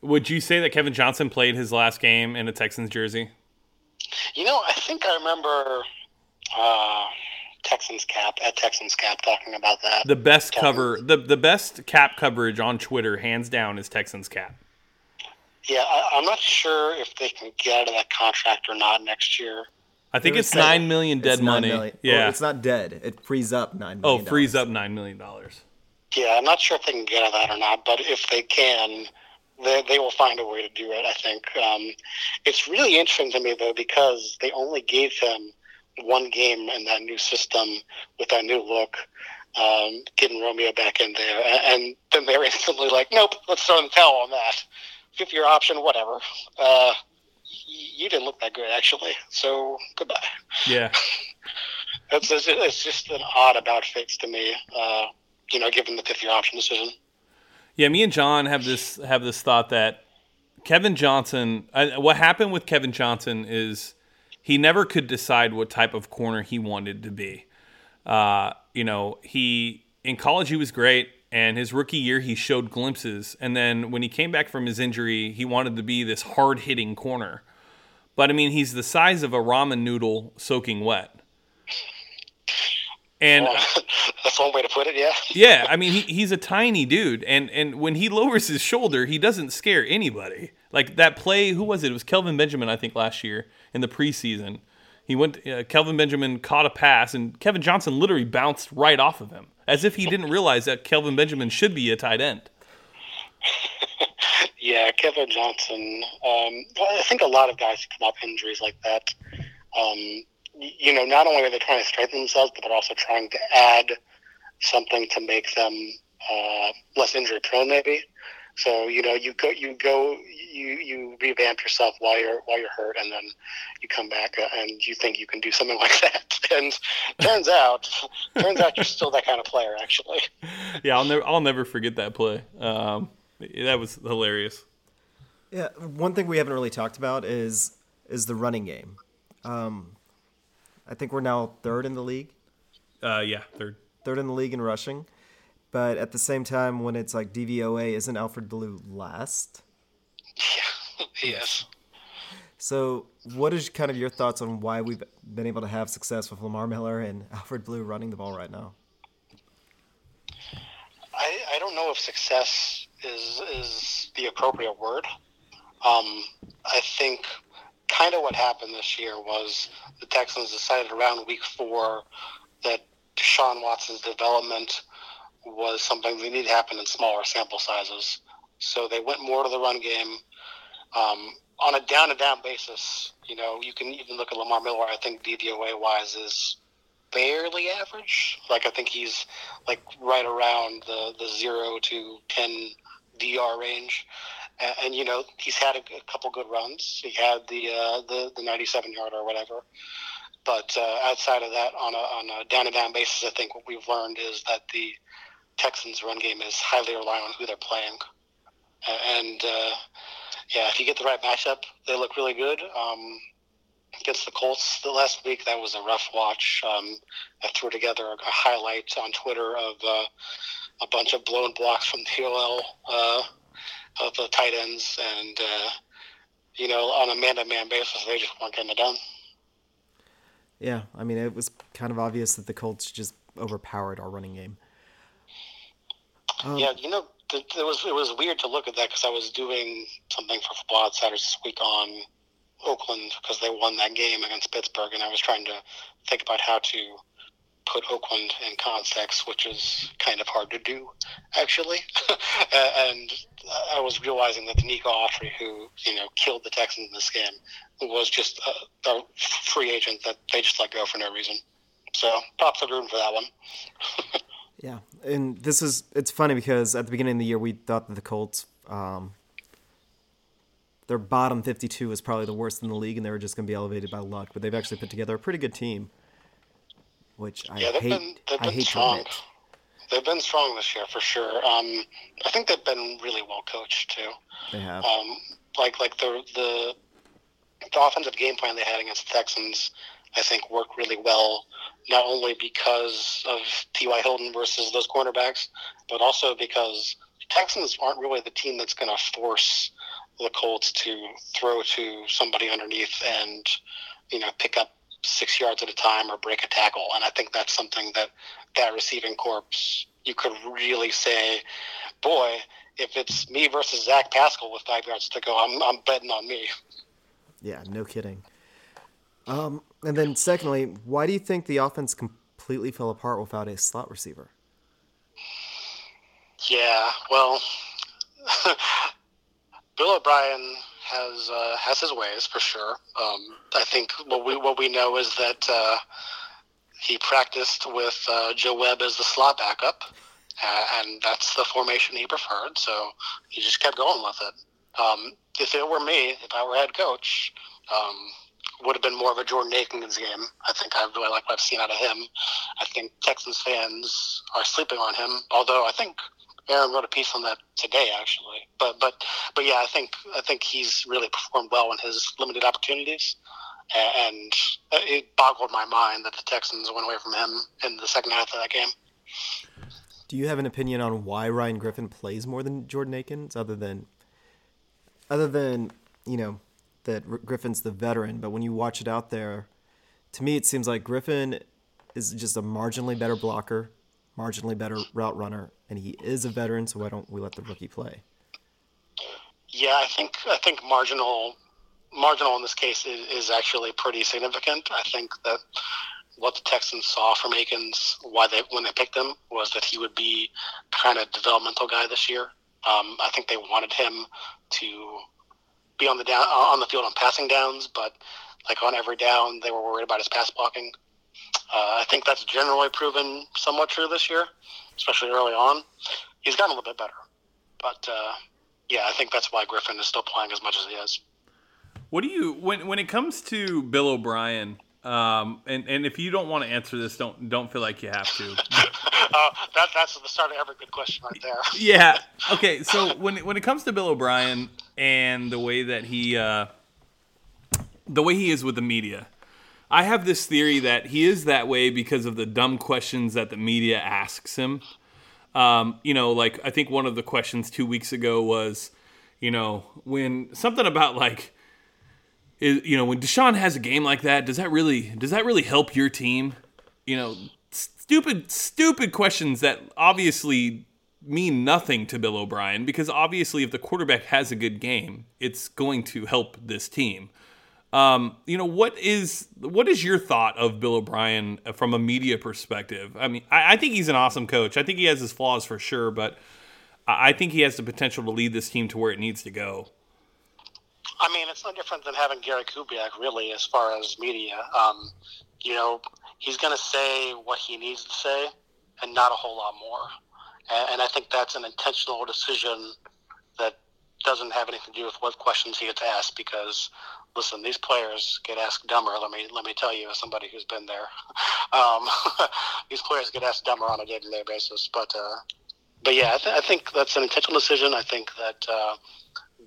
would you say that Kevin Johnson played his last game in a Texans jersey? You know, I think I remember uh, Texans cap at Texans cap talking about that. The best Kevin. cover, the the best cap coverage on Twitter, hands down, is Texans cap. Yeah, I, I'm not sure if they can get out of that contract or not next year. I think it's nine million dead It's money. million- Yeah. well, it's not dead. It frees up nine oh, million. frees up nine million dollars. Yeah, I'm not sure if they can get at that or not, but if they can, they, they will find a way to do it. I think um, it's really interesting to me though because they only gave him one game in that new system with that new look, um, getting Romeo back in there, and then they're instantly like, "Nope, let's throw in the towel on that. Fifth year option, whatever." Uh, y- you didn't look that good actually, so goodbye. Yeah. It's, it's, it's just an odd about face to me, uh, you know, given the fifth year option decision. Yeah, me and John have this have this thought that Kevin Johnson. Uh, what happened with Kevin Johnson is he never could decide what type of corner he wanted to be. Uh, you know, he in college he was great, and his rookie year he showed glimpses, and then when he came back from his injury, he wanted to be this hard hitting corner. But I mean, he's the size of a ramen noodle soaking wet. And That's one way to put it. Yeah. yeah, I mean he, he's a tiny dude, and and when he lowers his shoulder, he doesn't scare anybody. Like that play, who was it? It was Kelvin Benjamin, I think, last year in the preseason. He went. Uh, Kelvin Benjamin caught a pass, and Kevin Johnson literally bounced right off of him, as if he didn't realize that Kelvin Benjamin should be a tight end. Yeah, Kevin Johnson. Um, I think a lot of guys who come off injuries like that, um, you know, not only are they trying to strengthen themselves, but they're also trying to add something to make them uh, less injury prone, maybe. So you know, you go, you go, you you revamp yourself while you're while you're hurt, and then you come back uh, and you think you can do something like that. And turns out, turns out you're still that kind of player, actually. Yeah, I'll never I'll never forget that play. Um, that was hilarious. Yeah, one thing we haven't really talked about is is the running game. Um, I think we're now third in the league, Uh, yeah, third. third in the league in rushing. But at the same time, when it's like DVOA, isn't Alfred Blue last? Yeah, yes. So, what is kind of your thoughts on why we've been able to have success with Lamar Miller and Alfred Blue running the ball right now? I, I don't know if success is is the appropriate word. Um, I think kind of what happened this year was the Texans decided around week four that Deshaun Watson's development was something that needed to happen in smaller sample sizes. So they went more to the run game. Um, on a down to down basis, you know, you can even look at Lamar Miller. I think DVOA wise is barely average. Like I think he's like right around the the zero to ten DR range, and, and you know he's had a, a couple good runs. He had the uh, the the ninety seven yard or whatever. But uh, outside of that, on a on a down to down basis, I think what we've learned is that the Texans' run game is highly reliant on who they're playing, and uh, yeah, if you get the right matchup, they look really good. Um, against the Colts the last week. That was a rough watch. Um, I threw together a, highlight on Twitter of uh, a bunch of blown blocks from OL uh, of the tight ends, and uh, you know, on a man-to-man basis, they just weren't getting it done. Yeah, I mean, it was kind of obvious that the Colts just overpowered our running game. Oh. Yeah, you know, th- it was it was weird to look at that because I was doing something for Football Outsiders this week on Oakland because they won that game against Pittsburgh, and I was trying to think about how to put Oakland in context, which is kind of hard to do, actually. and I was realizing that Nico Autry, who you know killed the Texans in this game, was just a, a free agent that they just let go for no reason. So props to Gruden for that one. Yeah, and this is it's funny because at the beginning of the year we thought that the Colts, um, their bottom fifty-two was probably the worst in the league, and they were just going to be elevated by luck. But they've actually put together a pretty good team, which I Yeah, they've hate. been they've I been hate strong. admit. They've been strong this year for sure. Um, I think they've been really well coached too. They have. Um, like like the the the offensive game plan they had against the Texans, I think work really well. Not only because of T.Y. Hilton versus those cornerbacks, but also because the Texans aren't really the team that's going to force the Colts to throw to somebody underneath and you know pick up six yards at a time or break a tackle. And I think that's something that that receiving corps you could really say, boy, if it's me versus Zach Pascal with five yards to go, I'm I'm betting on me. Yeah, no kidding. And then, secondly, why do you think the offense completely fell apart without a slot receiver? Yeah, well, Bill O'Brien has uh, has his ways for sure. Um, I think what we what we know is that uh, he practiced with uh, Joe Webb as the slot backup, and that's the formation he preferred. So he just kept going with it. Um, if it were me, if I were head coach, um, would have been more of a Jordan Akins game. I think I really like what I've seen out of him. I think Texans fans are sleeping on him, although I think Aaron wrote a piece on that today, actually. But but but yeah, I think I think he's really performed well in his limited opportunities, and it boggled my mind that the Texans went away from him in the second half of that game. Do you have an opinion on why Ryan Griffin plays more than Jordan Akins, other than, other than you know, that Griffin's the veteran? But when you watch it out there, to me it seems like Griffin is just a marginally better blocker, marginally better route runner, and he is a veteran. So why don't we let the rookie play? Yeah, I think I think marginal marginal in this case is, is actually pretty significant. I think that what the Texans saw from Akins, why they when they picked him, was that he would be kind of developmental guy this year. Um, I think they wanted him to be on the down on the field on passing downs, but like on every down, they were worried about his pass blocking. Uh, I think that's generally proven somewhat true this year, especially early on. He's gotten a little bit better, but uh, yeah, I think that's why Griffin is still playing as much as he is. What do you when when it comes to Bill O'Brien? Um, and and if you don't want to answer this, don't don't feel like you have to. Uh, that, that's the start of every good question right there. yeah. Okay. So when it, when it comes to Bill O'Brien and the way that he uh, the way he is with the media, I have this theory that he is that way because of the dumb questions that the media asks him. Um, you know, like I think one of the questions two weeks ago was, you know, when something about like, is, you know, when Deshaun has a game like that, does that really does that really help your team? You know, stupid stupid questions that obviously mean nothing to Bill O'Brien because obviously if the quarterback has a good game, it's going to help this team. Um, you know what is what is your thought of Bill O'Brien from a media perspective? I mean, I, I think he's an awesome coach. I think he has his flaws for sure, but I I think he has the potential to lead this team to where it needs to go. I mean, it's no different than having Gary Kubiak, really, as far as media. Um, you know, he's going to say what he needs to say and not a whole lot more. And, and I think that's an intentional decision that doesn't have anything to do with what questions he gets asked because, listen, these players get asked dumber. Let me let me tell you, as somebody who's been there, um, these players get asked dumber on a day to day basis. But uh, but yeah, I, th- I think that's an intentional decision. I think that uh,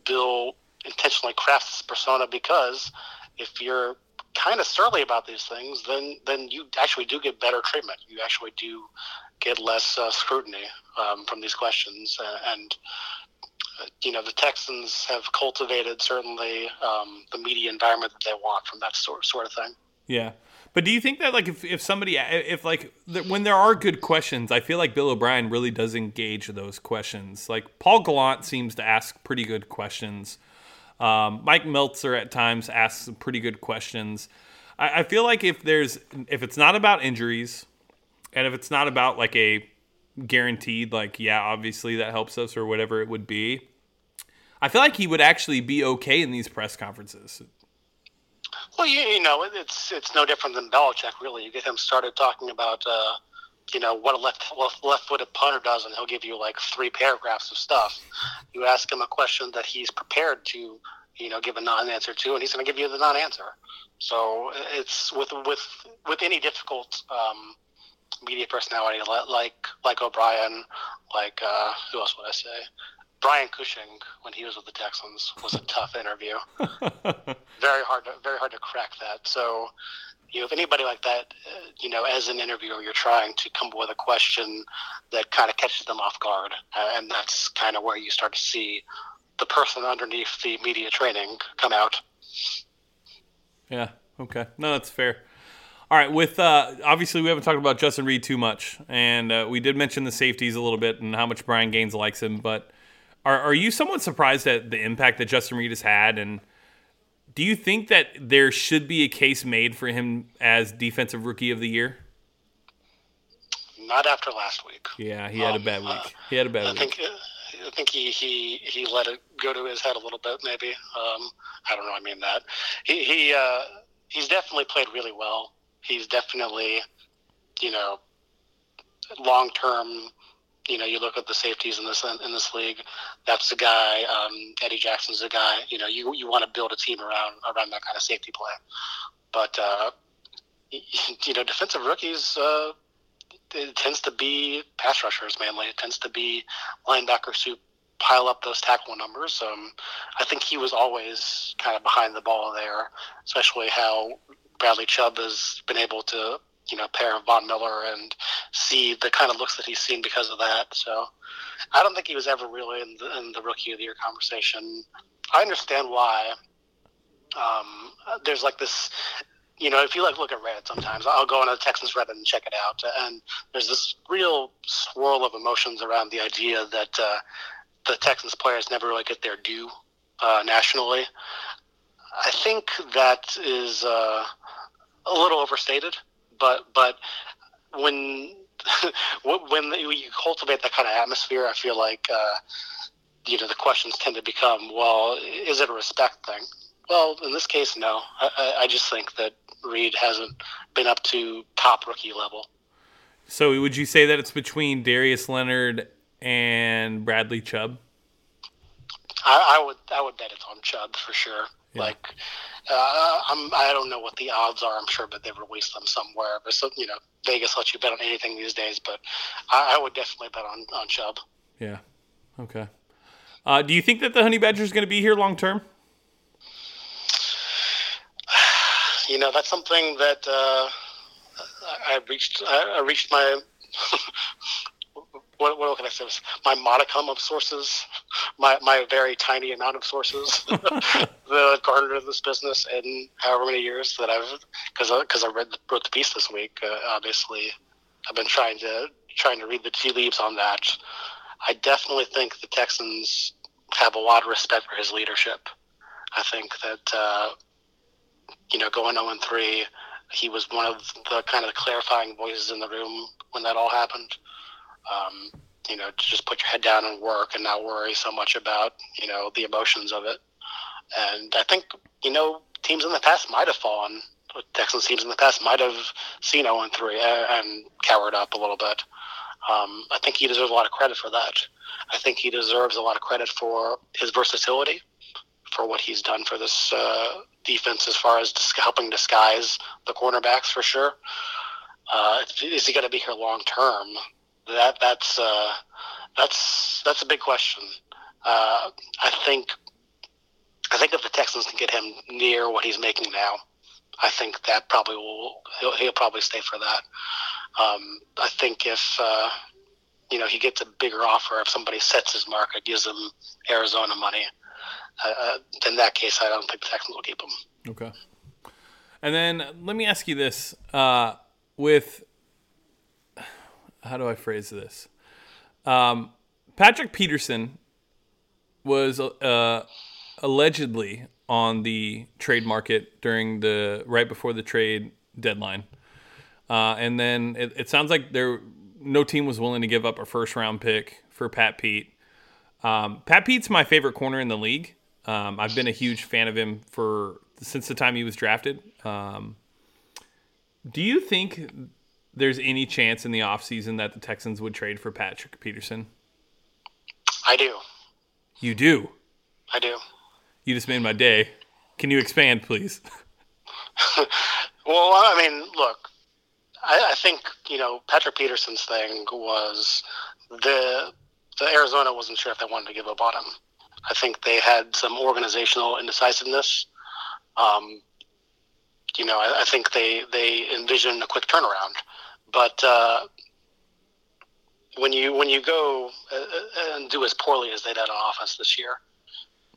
Bill intentionally craft this persona because if you're kind of surly about these things, then then you actually do get better treatment. You actually do get less uh, scrutiny um, from these questions, and, and uh, you know the Texans have cultivated certainly um, the media environment that they want from that sort sort of thing. Yeah. But do you think that like if, if somebody if like when there are good questions, I feel like Bill O'Brien really does engage those questions. Like Paul Gallant seems to ask pretty good questions. Um, Mike Meltzer at times asks some pretty good questions. I, I feel like if there's if it's not about injuries, and if it's not about like a guaranteed like yeah obviously that helps us or whatever it would be, I feel like he would actually be okay in these press conferences. Well, you, you know, it's it's no different than Belichick, really. You get him started talking about, uh, you know, what a left left left-footed punter does, and he'll give you like three paragraphs of stuff. You ask him a question that he's prepared to, you know, give a non-answer to, and he's going to give you the non-answer. So it's with with with any difficult um, media personality like like O'Brien, like uh, who else would I say? Brian Cushing, when he was with the Texans, was a tough interview very hard to very hard to crack that. So, you know, if anybody like that, uh, you know, as an interviewer, you're trying to come up with a question that kind of catches them off guard, uh, and that's kind of where you start to see the person underneath the media training come out. Yeah. Okay. No, that's fair. All right. With uh, obviously we haven't talked about Justin Reid too much, and uh, we did mention the safeties a little bit and how much Brian Gaines likes him. But are are you somewhat surprised at the impact that Justin Reid has had? And do you think that there should be a case made for him as defensive rookie of the year? Not after last week. Yeah, he had a Um, bad uh, week. He had a bad I week. think uh, I think he, he he let it go to his head a little bit. Maybe um, I don't know. I mean that he he uh, he's definitely played really well. He's definitely you know long term. You know, you look at the safeties in this in this league. That's the guy. Um, Eddie Jackson's the guy. You know, you you want to build a team around around that kind of safety play. But uh, you know, defensive rookies. Uh, it tends to be pass rushers mainly. It tends to be linebackers who pile up those tackle numbers. Um, I think he was always kind of behind the ball there, especially how Bradley Chubb has been able to, you know, pair of Von Miller and see the kind of looks that he's seen because of that. So I don't think he was ever really in the, in the rookie of the year conversation. I understand why. Um, there's like this you know, if you like look at Reddit sometimes, I'll go on the Texans Reddit and check it out, and there's this real swirl of emotions around the idea that uh, the Texans players never really get their due uh, nationally. I think that is uh, a little overstated, but but when when you cultivate that kind of atmosphere, I feel like uh, you know the questions tend to become, well, is it a respect thing? Well, in this case, no. I, I- just think that Reid hasn't been up to top rookie level. So would you say that it's between Darius Leonard and Bradley Chubb? I, I would I would bet it's on Chubb for sure. Yeah. Like, uh, I'm I don't know what the odds are. I'm sure, but they've released them somewhere. But so, you know, Vegas lets you bet on anything these days. But I, I would definitely bet on on Chubb. Yeah. Okay. Uh, do you think that the Honey Badger is going to be here long term? You know, that's something that uh, I, reached. I, I reached my. What, what can I say? My modicum of sources, my, my very tiny amount of sources that I've garnered in this business in however many years that I've, because because I, read wrote the piece this week. Uh, obviously, I've been trying to trying to read the tea leaves on that. I definitely think the Texans have a lot of respect for his leadership. I think that uh, you know, going 0 and 3, he was one of the kind of clarifying voices in the room when that all happened. Um, you know, just put your head down and work and not worry so much about, you know, the emotions of it. And I think, you know, teams in the past might have fallen. Texans teams in the past might have seen 0 and 3 and cowered up a little bit. Um, I think he deserves a lot of credit for that. I think he deserves a lot of credit for his versatility, for what he's done for this uh, defense as far as dis- helping disguise the cornerbacks for sure. Uh, is he going to be here long term? That that's uh, that's that's a big question. Uh, I think I think if the Texans can get him near what he's making now, I think that probably will he'll, he'll probably stay for that. Um, I think if uh, you know he gets a bigger offer, if somebody sets his market, gives him Arizona money, uh, uh, in that case, I don't think the Texans will keep him. Okay. And then let me ask you this: uh, with how do I phrase this? Um, Patrick Peterson was uh, allegedly on the trade market during the right before the trade deadline, uh, and then it, it sounds like there no team was willing to give up a first round pick for Pat Pete. Um, Pat Pete's my favorite corner in the league. Um, I've been a huge fan of him for since the time he was drafted. Um, do you think there's any chance in the offseason that the Texans would trade for Patrick Peterson? I do. You do. I do. You just made my day. Can you expand, please? Well, I mean, look, I, I think you know Patrick Peterson's thing was the the Arizona wasn't sure if they wanted to give up on him. I think they had some organizational indecisiveness. Um, you know, I, I think they they envisioned a quick turnaround, but uh, when you when you go uh, and do as poorly as they did on offense this year,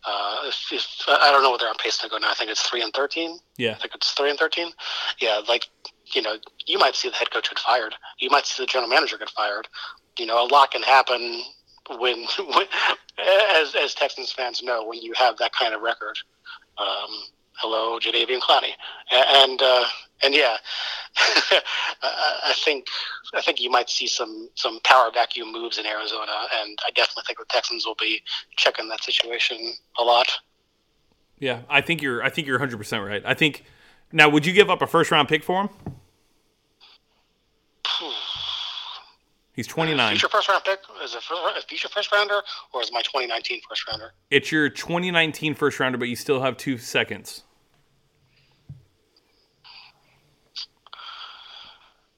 uh, if, if I don't know what they're on pace to go now. I think it's three and thirteen. Yeah. I think it's three and thirteen. Yeah, like you know, you might see the head coach get fired. You might see the general manager get fired. You know, a lot can happen when, when as as Texans fans know when you have that kind of record. Um, hello, Jadeveon Clowney, and uh, and yeah, I think I think you might see some some power vacuum moves in Arizona, and I definitely think the Texans will be checking that situation a lot. Yeah, I think you're. I think you're 100 percent right. I think. Now, would you give up a first round pick for him? He's 29. Future first round pick is it a future first rounder or is my 2019 first rounder? It's your 2019 first rounder, but you still have two seconds.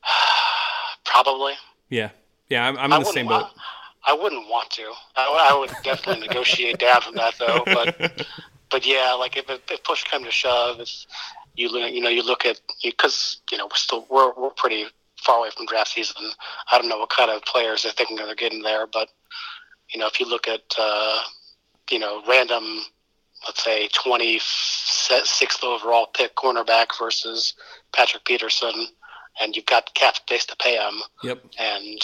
Probably. Yeah, yeah. I'm, I'm I in the same boat. I wouldn't want to. I, I would definitely negotiate down from that though. But but yeah, like if, if push come to shove, if you look, you know, you look at because you know we're still we're we're pretty far away from draft season. I don't know what kind of players they're thinking they're getting there, but you know, if you look at uh, you know random, let's say twenty sixth overall pick cornerback versus Patrick Peterson, and you've got cap space to pay him, Yep. and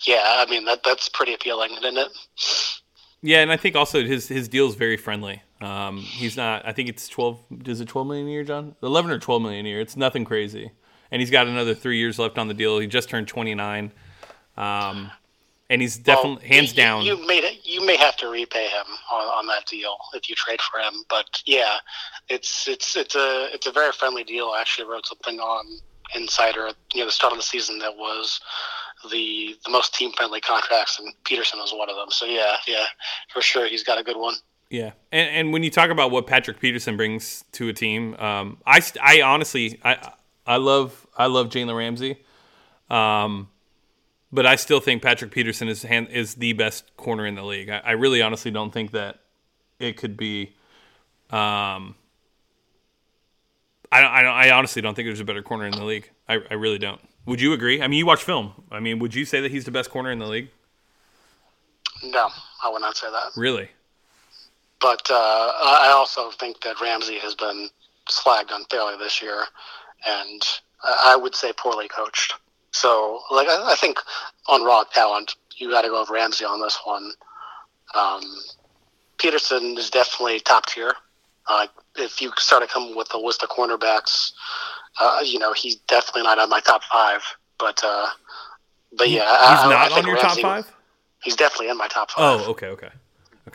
yeah, I mean that that's pretty appealing, isn't it? Yeah, and I think also his his deal is very friendly. Um, he's not. I think it's 12. Is it 12 million a year, John? 11 or 12 million a year. It's nothing crazy. And he's got another three years left on the deal. He just turned 29. Um, and he's definitely Well, hands you- down. You may you may have to repay him on, on that deal if you trade for him. But yeah, it's it's it's a it's a very friendly deal. I actually wrote something on Insider know the start of the season that was the the most team friendly contracts, and Peterson was one of them. So yeah, yeah, for sure, he's got a good one. Yeah, and, and when you talk about what Patrick Peterson brings to a team, um, I, I honestly I I love I love Jalen Ramsey, um, but I still think Patrick Peterson is hand, is the best corner in the league. I, I really honestly don't think that it could be. Um, I don't, I don't I honestly don't think there's a better corner in the league. I, I really don't. Would you agree? I mean, you watch film. I mean, would you say that he's the best corner in the league? No, I would not say that. Really? But uh, I also think that Ramsey has been slagged unfairly this year, and I I would say poorly coached. So, like, I, I think on raw talent, you got to go with Ramsey on this one. Um, Peterson is definitely top tier. Uh, if you start to come with a list of cornerbacks, uh, you know he's definitely not on my top five. But uh, but yeah, He's I, I not think on your Ramsey- top five. He's definitely in my top five. Oh, okay, okay.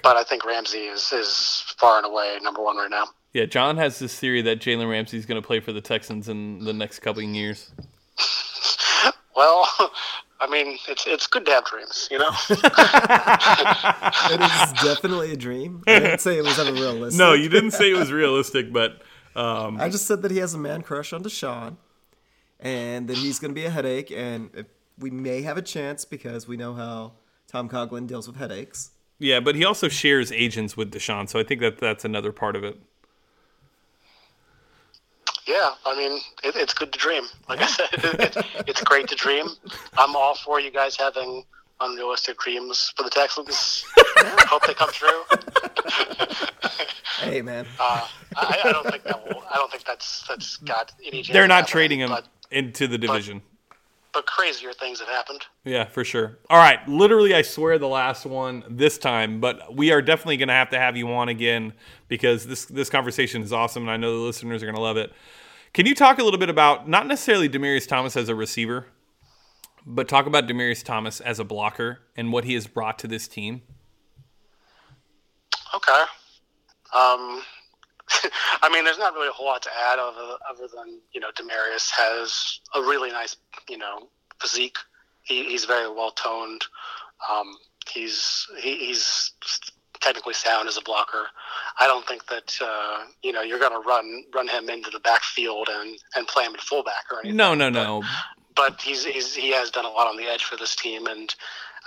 But I think Ramsey is, is far and away number one right now. Yeah, John has this theory that Jalen Ramsey is going to play for the Texans in the next couple of years. Well, I mean, it's it's good to have dreams, you know. It is definitely a dream. I didn't say it was ever realistic. No, you didn't say it was realistic, but um, I just said that he has a man crush on Deshaun, and that he's going to be a headache, and if we may have a chance because we know how Tom Coughlin deals with headaches. yeah, but he also shares agents with Deshaun, so I think that that's another part of it. Yeah, I mean, it, it's good to dream. Like I said, it's, it's great to dream. I'm all for you guys having unrealistic dreams for the Texans. Hope they come true. Hey, man. Uh, I, I don't think that will. I don't think that's that's got any. chance They're not happening, trading him but, into the division. but crazier things have happened. Yeah, for sure. All right, literally, I swear the last one this time, but we are definitely going to have to have you on again because this this conversation is awesome, and I know the listeners are going to love it. Can you talk a little bit about not necessarily Demaryius Thomas as a receiver, but talk about Demaryius Thomas as a blocker and what he has brought to this team? Okay. Um, I mean, there's not really a whole lot to add other, other than, you know, Demaryius has a really nice, you know, physique. He, he's very well toned. Um, he's he, he's technically sound as a blocker. I don't think that uh, you know you're going to run run him into the backfield and, and play him at fullback or anything. No, no, no. but he's, he's he has done a lot on the edge for this team, and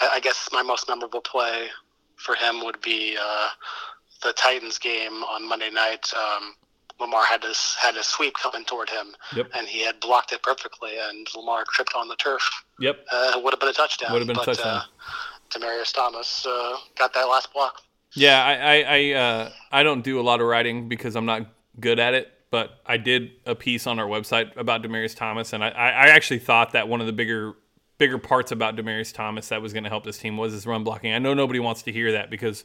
I, I guess my most memorable play for him would be uh, the Titans game on Monday night. Um, Lamar had this had a sweep coming toward him, Yep. and he had blocked it perfectly, and Lamar tripped on the turf. Yep. Uh, it would have been a touchdown. Would have been a touchdown. Uh, Demaryius Thomas uh, got that last block. Yeah, I I I, uh, I don't do a lot of writing because I'm not good at it. But I did a piece on our website about Demaryius Thomas, and I, I I actually thought that one of the bigger bigger parts about Demaryius Thomas that was going to help this team was his run blocking. I know nobody wants to hear that because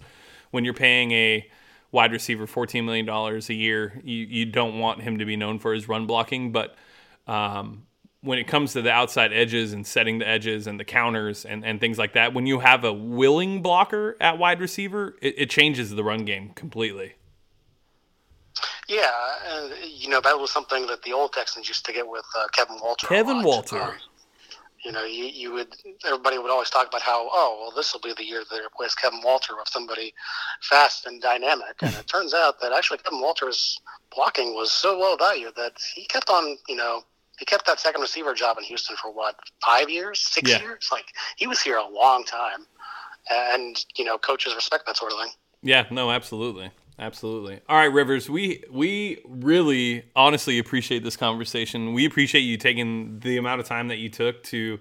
when you're paying a wide receiver, fourteen million dollars a year. You you don't want him to be known for his run blocking, but um, when it comes to the outside edges and setting the edges and the counters and, and things like that, when you have a willing blocker at wide receiver, it, it changes the run game completely. Yeah, and you know that was something that the old Texans used to get with uh, Kevin Walter. Kevin. Walter. Um, you know, you, you would everybody would always talk about how oh well this will be the year that they replace Kevin Walter with somebody fast and dynamic, and it turns out that actually Kevin Walter's blocking was so low value that he kept on you know he kept that second receiver job in Houston for what five years, six Yeah. years, like he was here a long time, and you know coaches respect that sort of thing. Yeah, no, absolutely. Absolutely. All right, Rivers, we we really honestly appreciate this conversation. We appreciate you taking the amount of time that you took to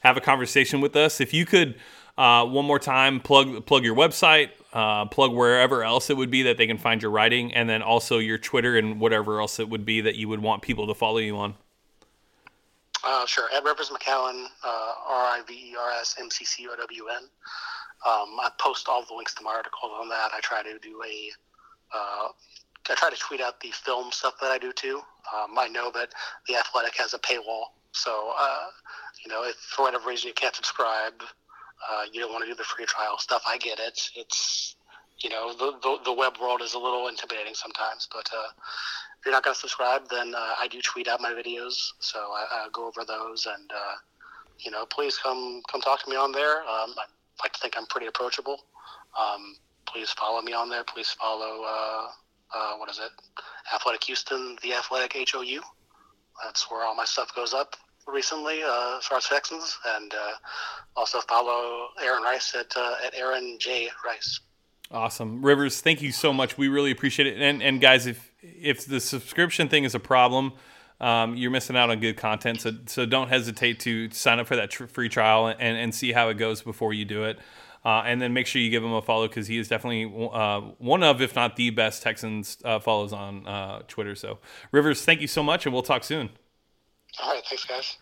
have a conversation with us. If you could uh, one more time plug plug your website, uh, plug wherever else it would be that they can find your writing, and then also your Twitter and whatever else it would be that you would want people to follow you on. Uh, sure. Ed Rivers McCown, uh, R I V E R S M C C O W N. Um, I post all the links to my articles on that. I try to do a, uh, I try to tweet out the film stuff that I do too. Um, I know that the Athletic has a paywall, so uh, you know if for whatever reason you can't subscribe, uh, you don't want to do the free trial stuff. I get it. It's you know the the, the web world is a little intimidating sometimes, but uh, if you're not going to subscribe, then uh, I do tweet out my videos, so I, I go over those, and uh, you know, please come come talk to me on there. Um, I like to think I'm pretty approachable. Um, please follow me on there. Please follow uh, uh, what is it? Athletic Houston, the Athletic HOU. That's where all my stuff goes up recently uh, as far as Texans, and uh, also follow Aaron Reiss at uh, at Aaron J Reiss. Awesome, Rivers. Thank you so much. We really appreciate it. And and guys, if if the subscription thing is a problem, um, you're missing out on good content. So so don't hesitate to sign up for that tr- free trial and and see how it goes before you do it. Uh, and then make sure you give him a follow because he is definitely uh, one of, if not the best Texans uh, follows on uh, Twitter. So, Rivers, thank you so much, and we'll talk soon. All right, thanks, guys.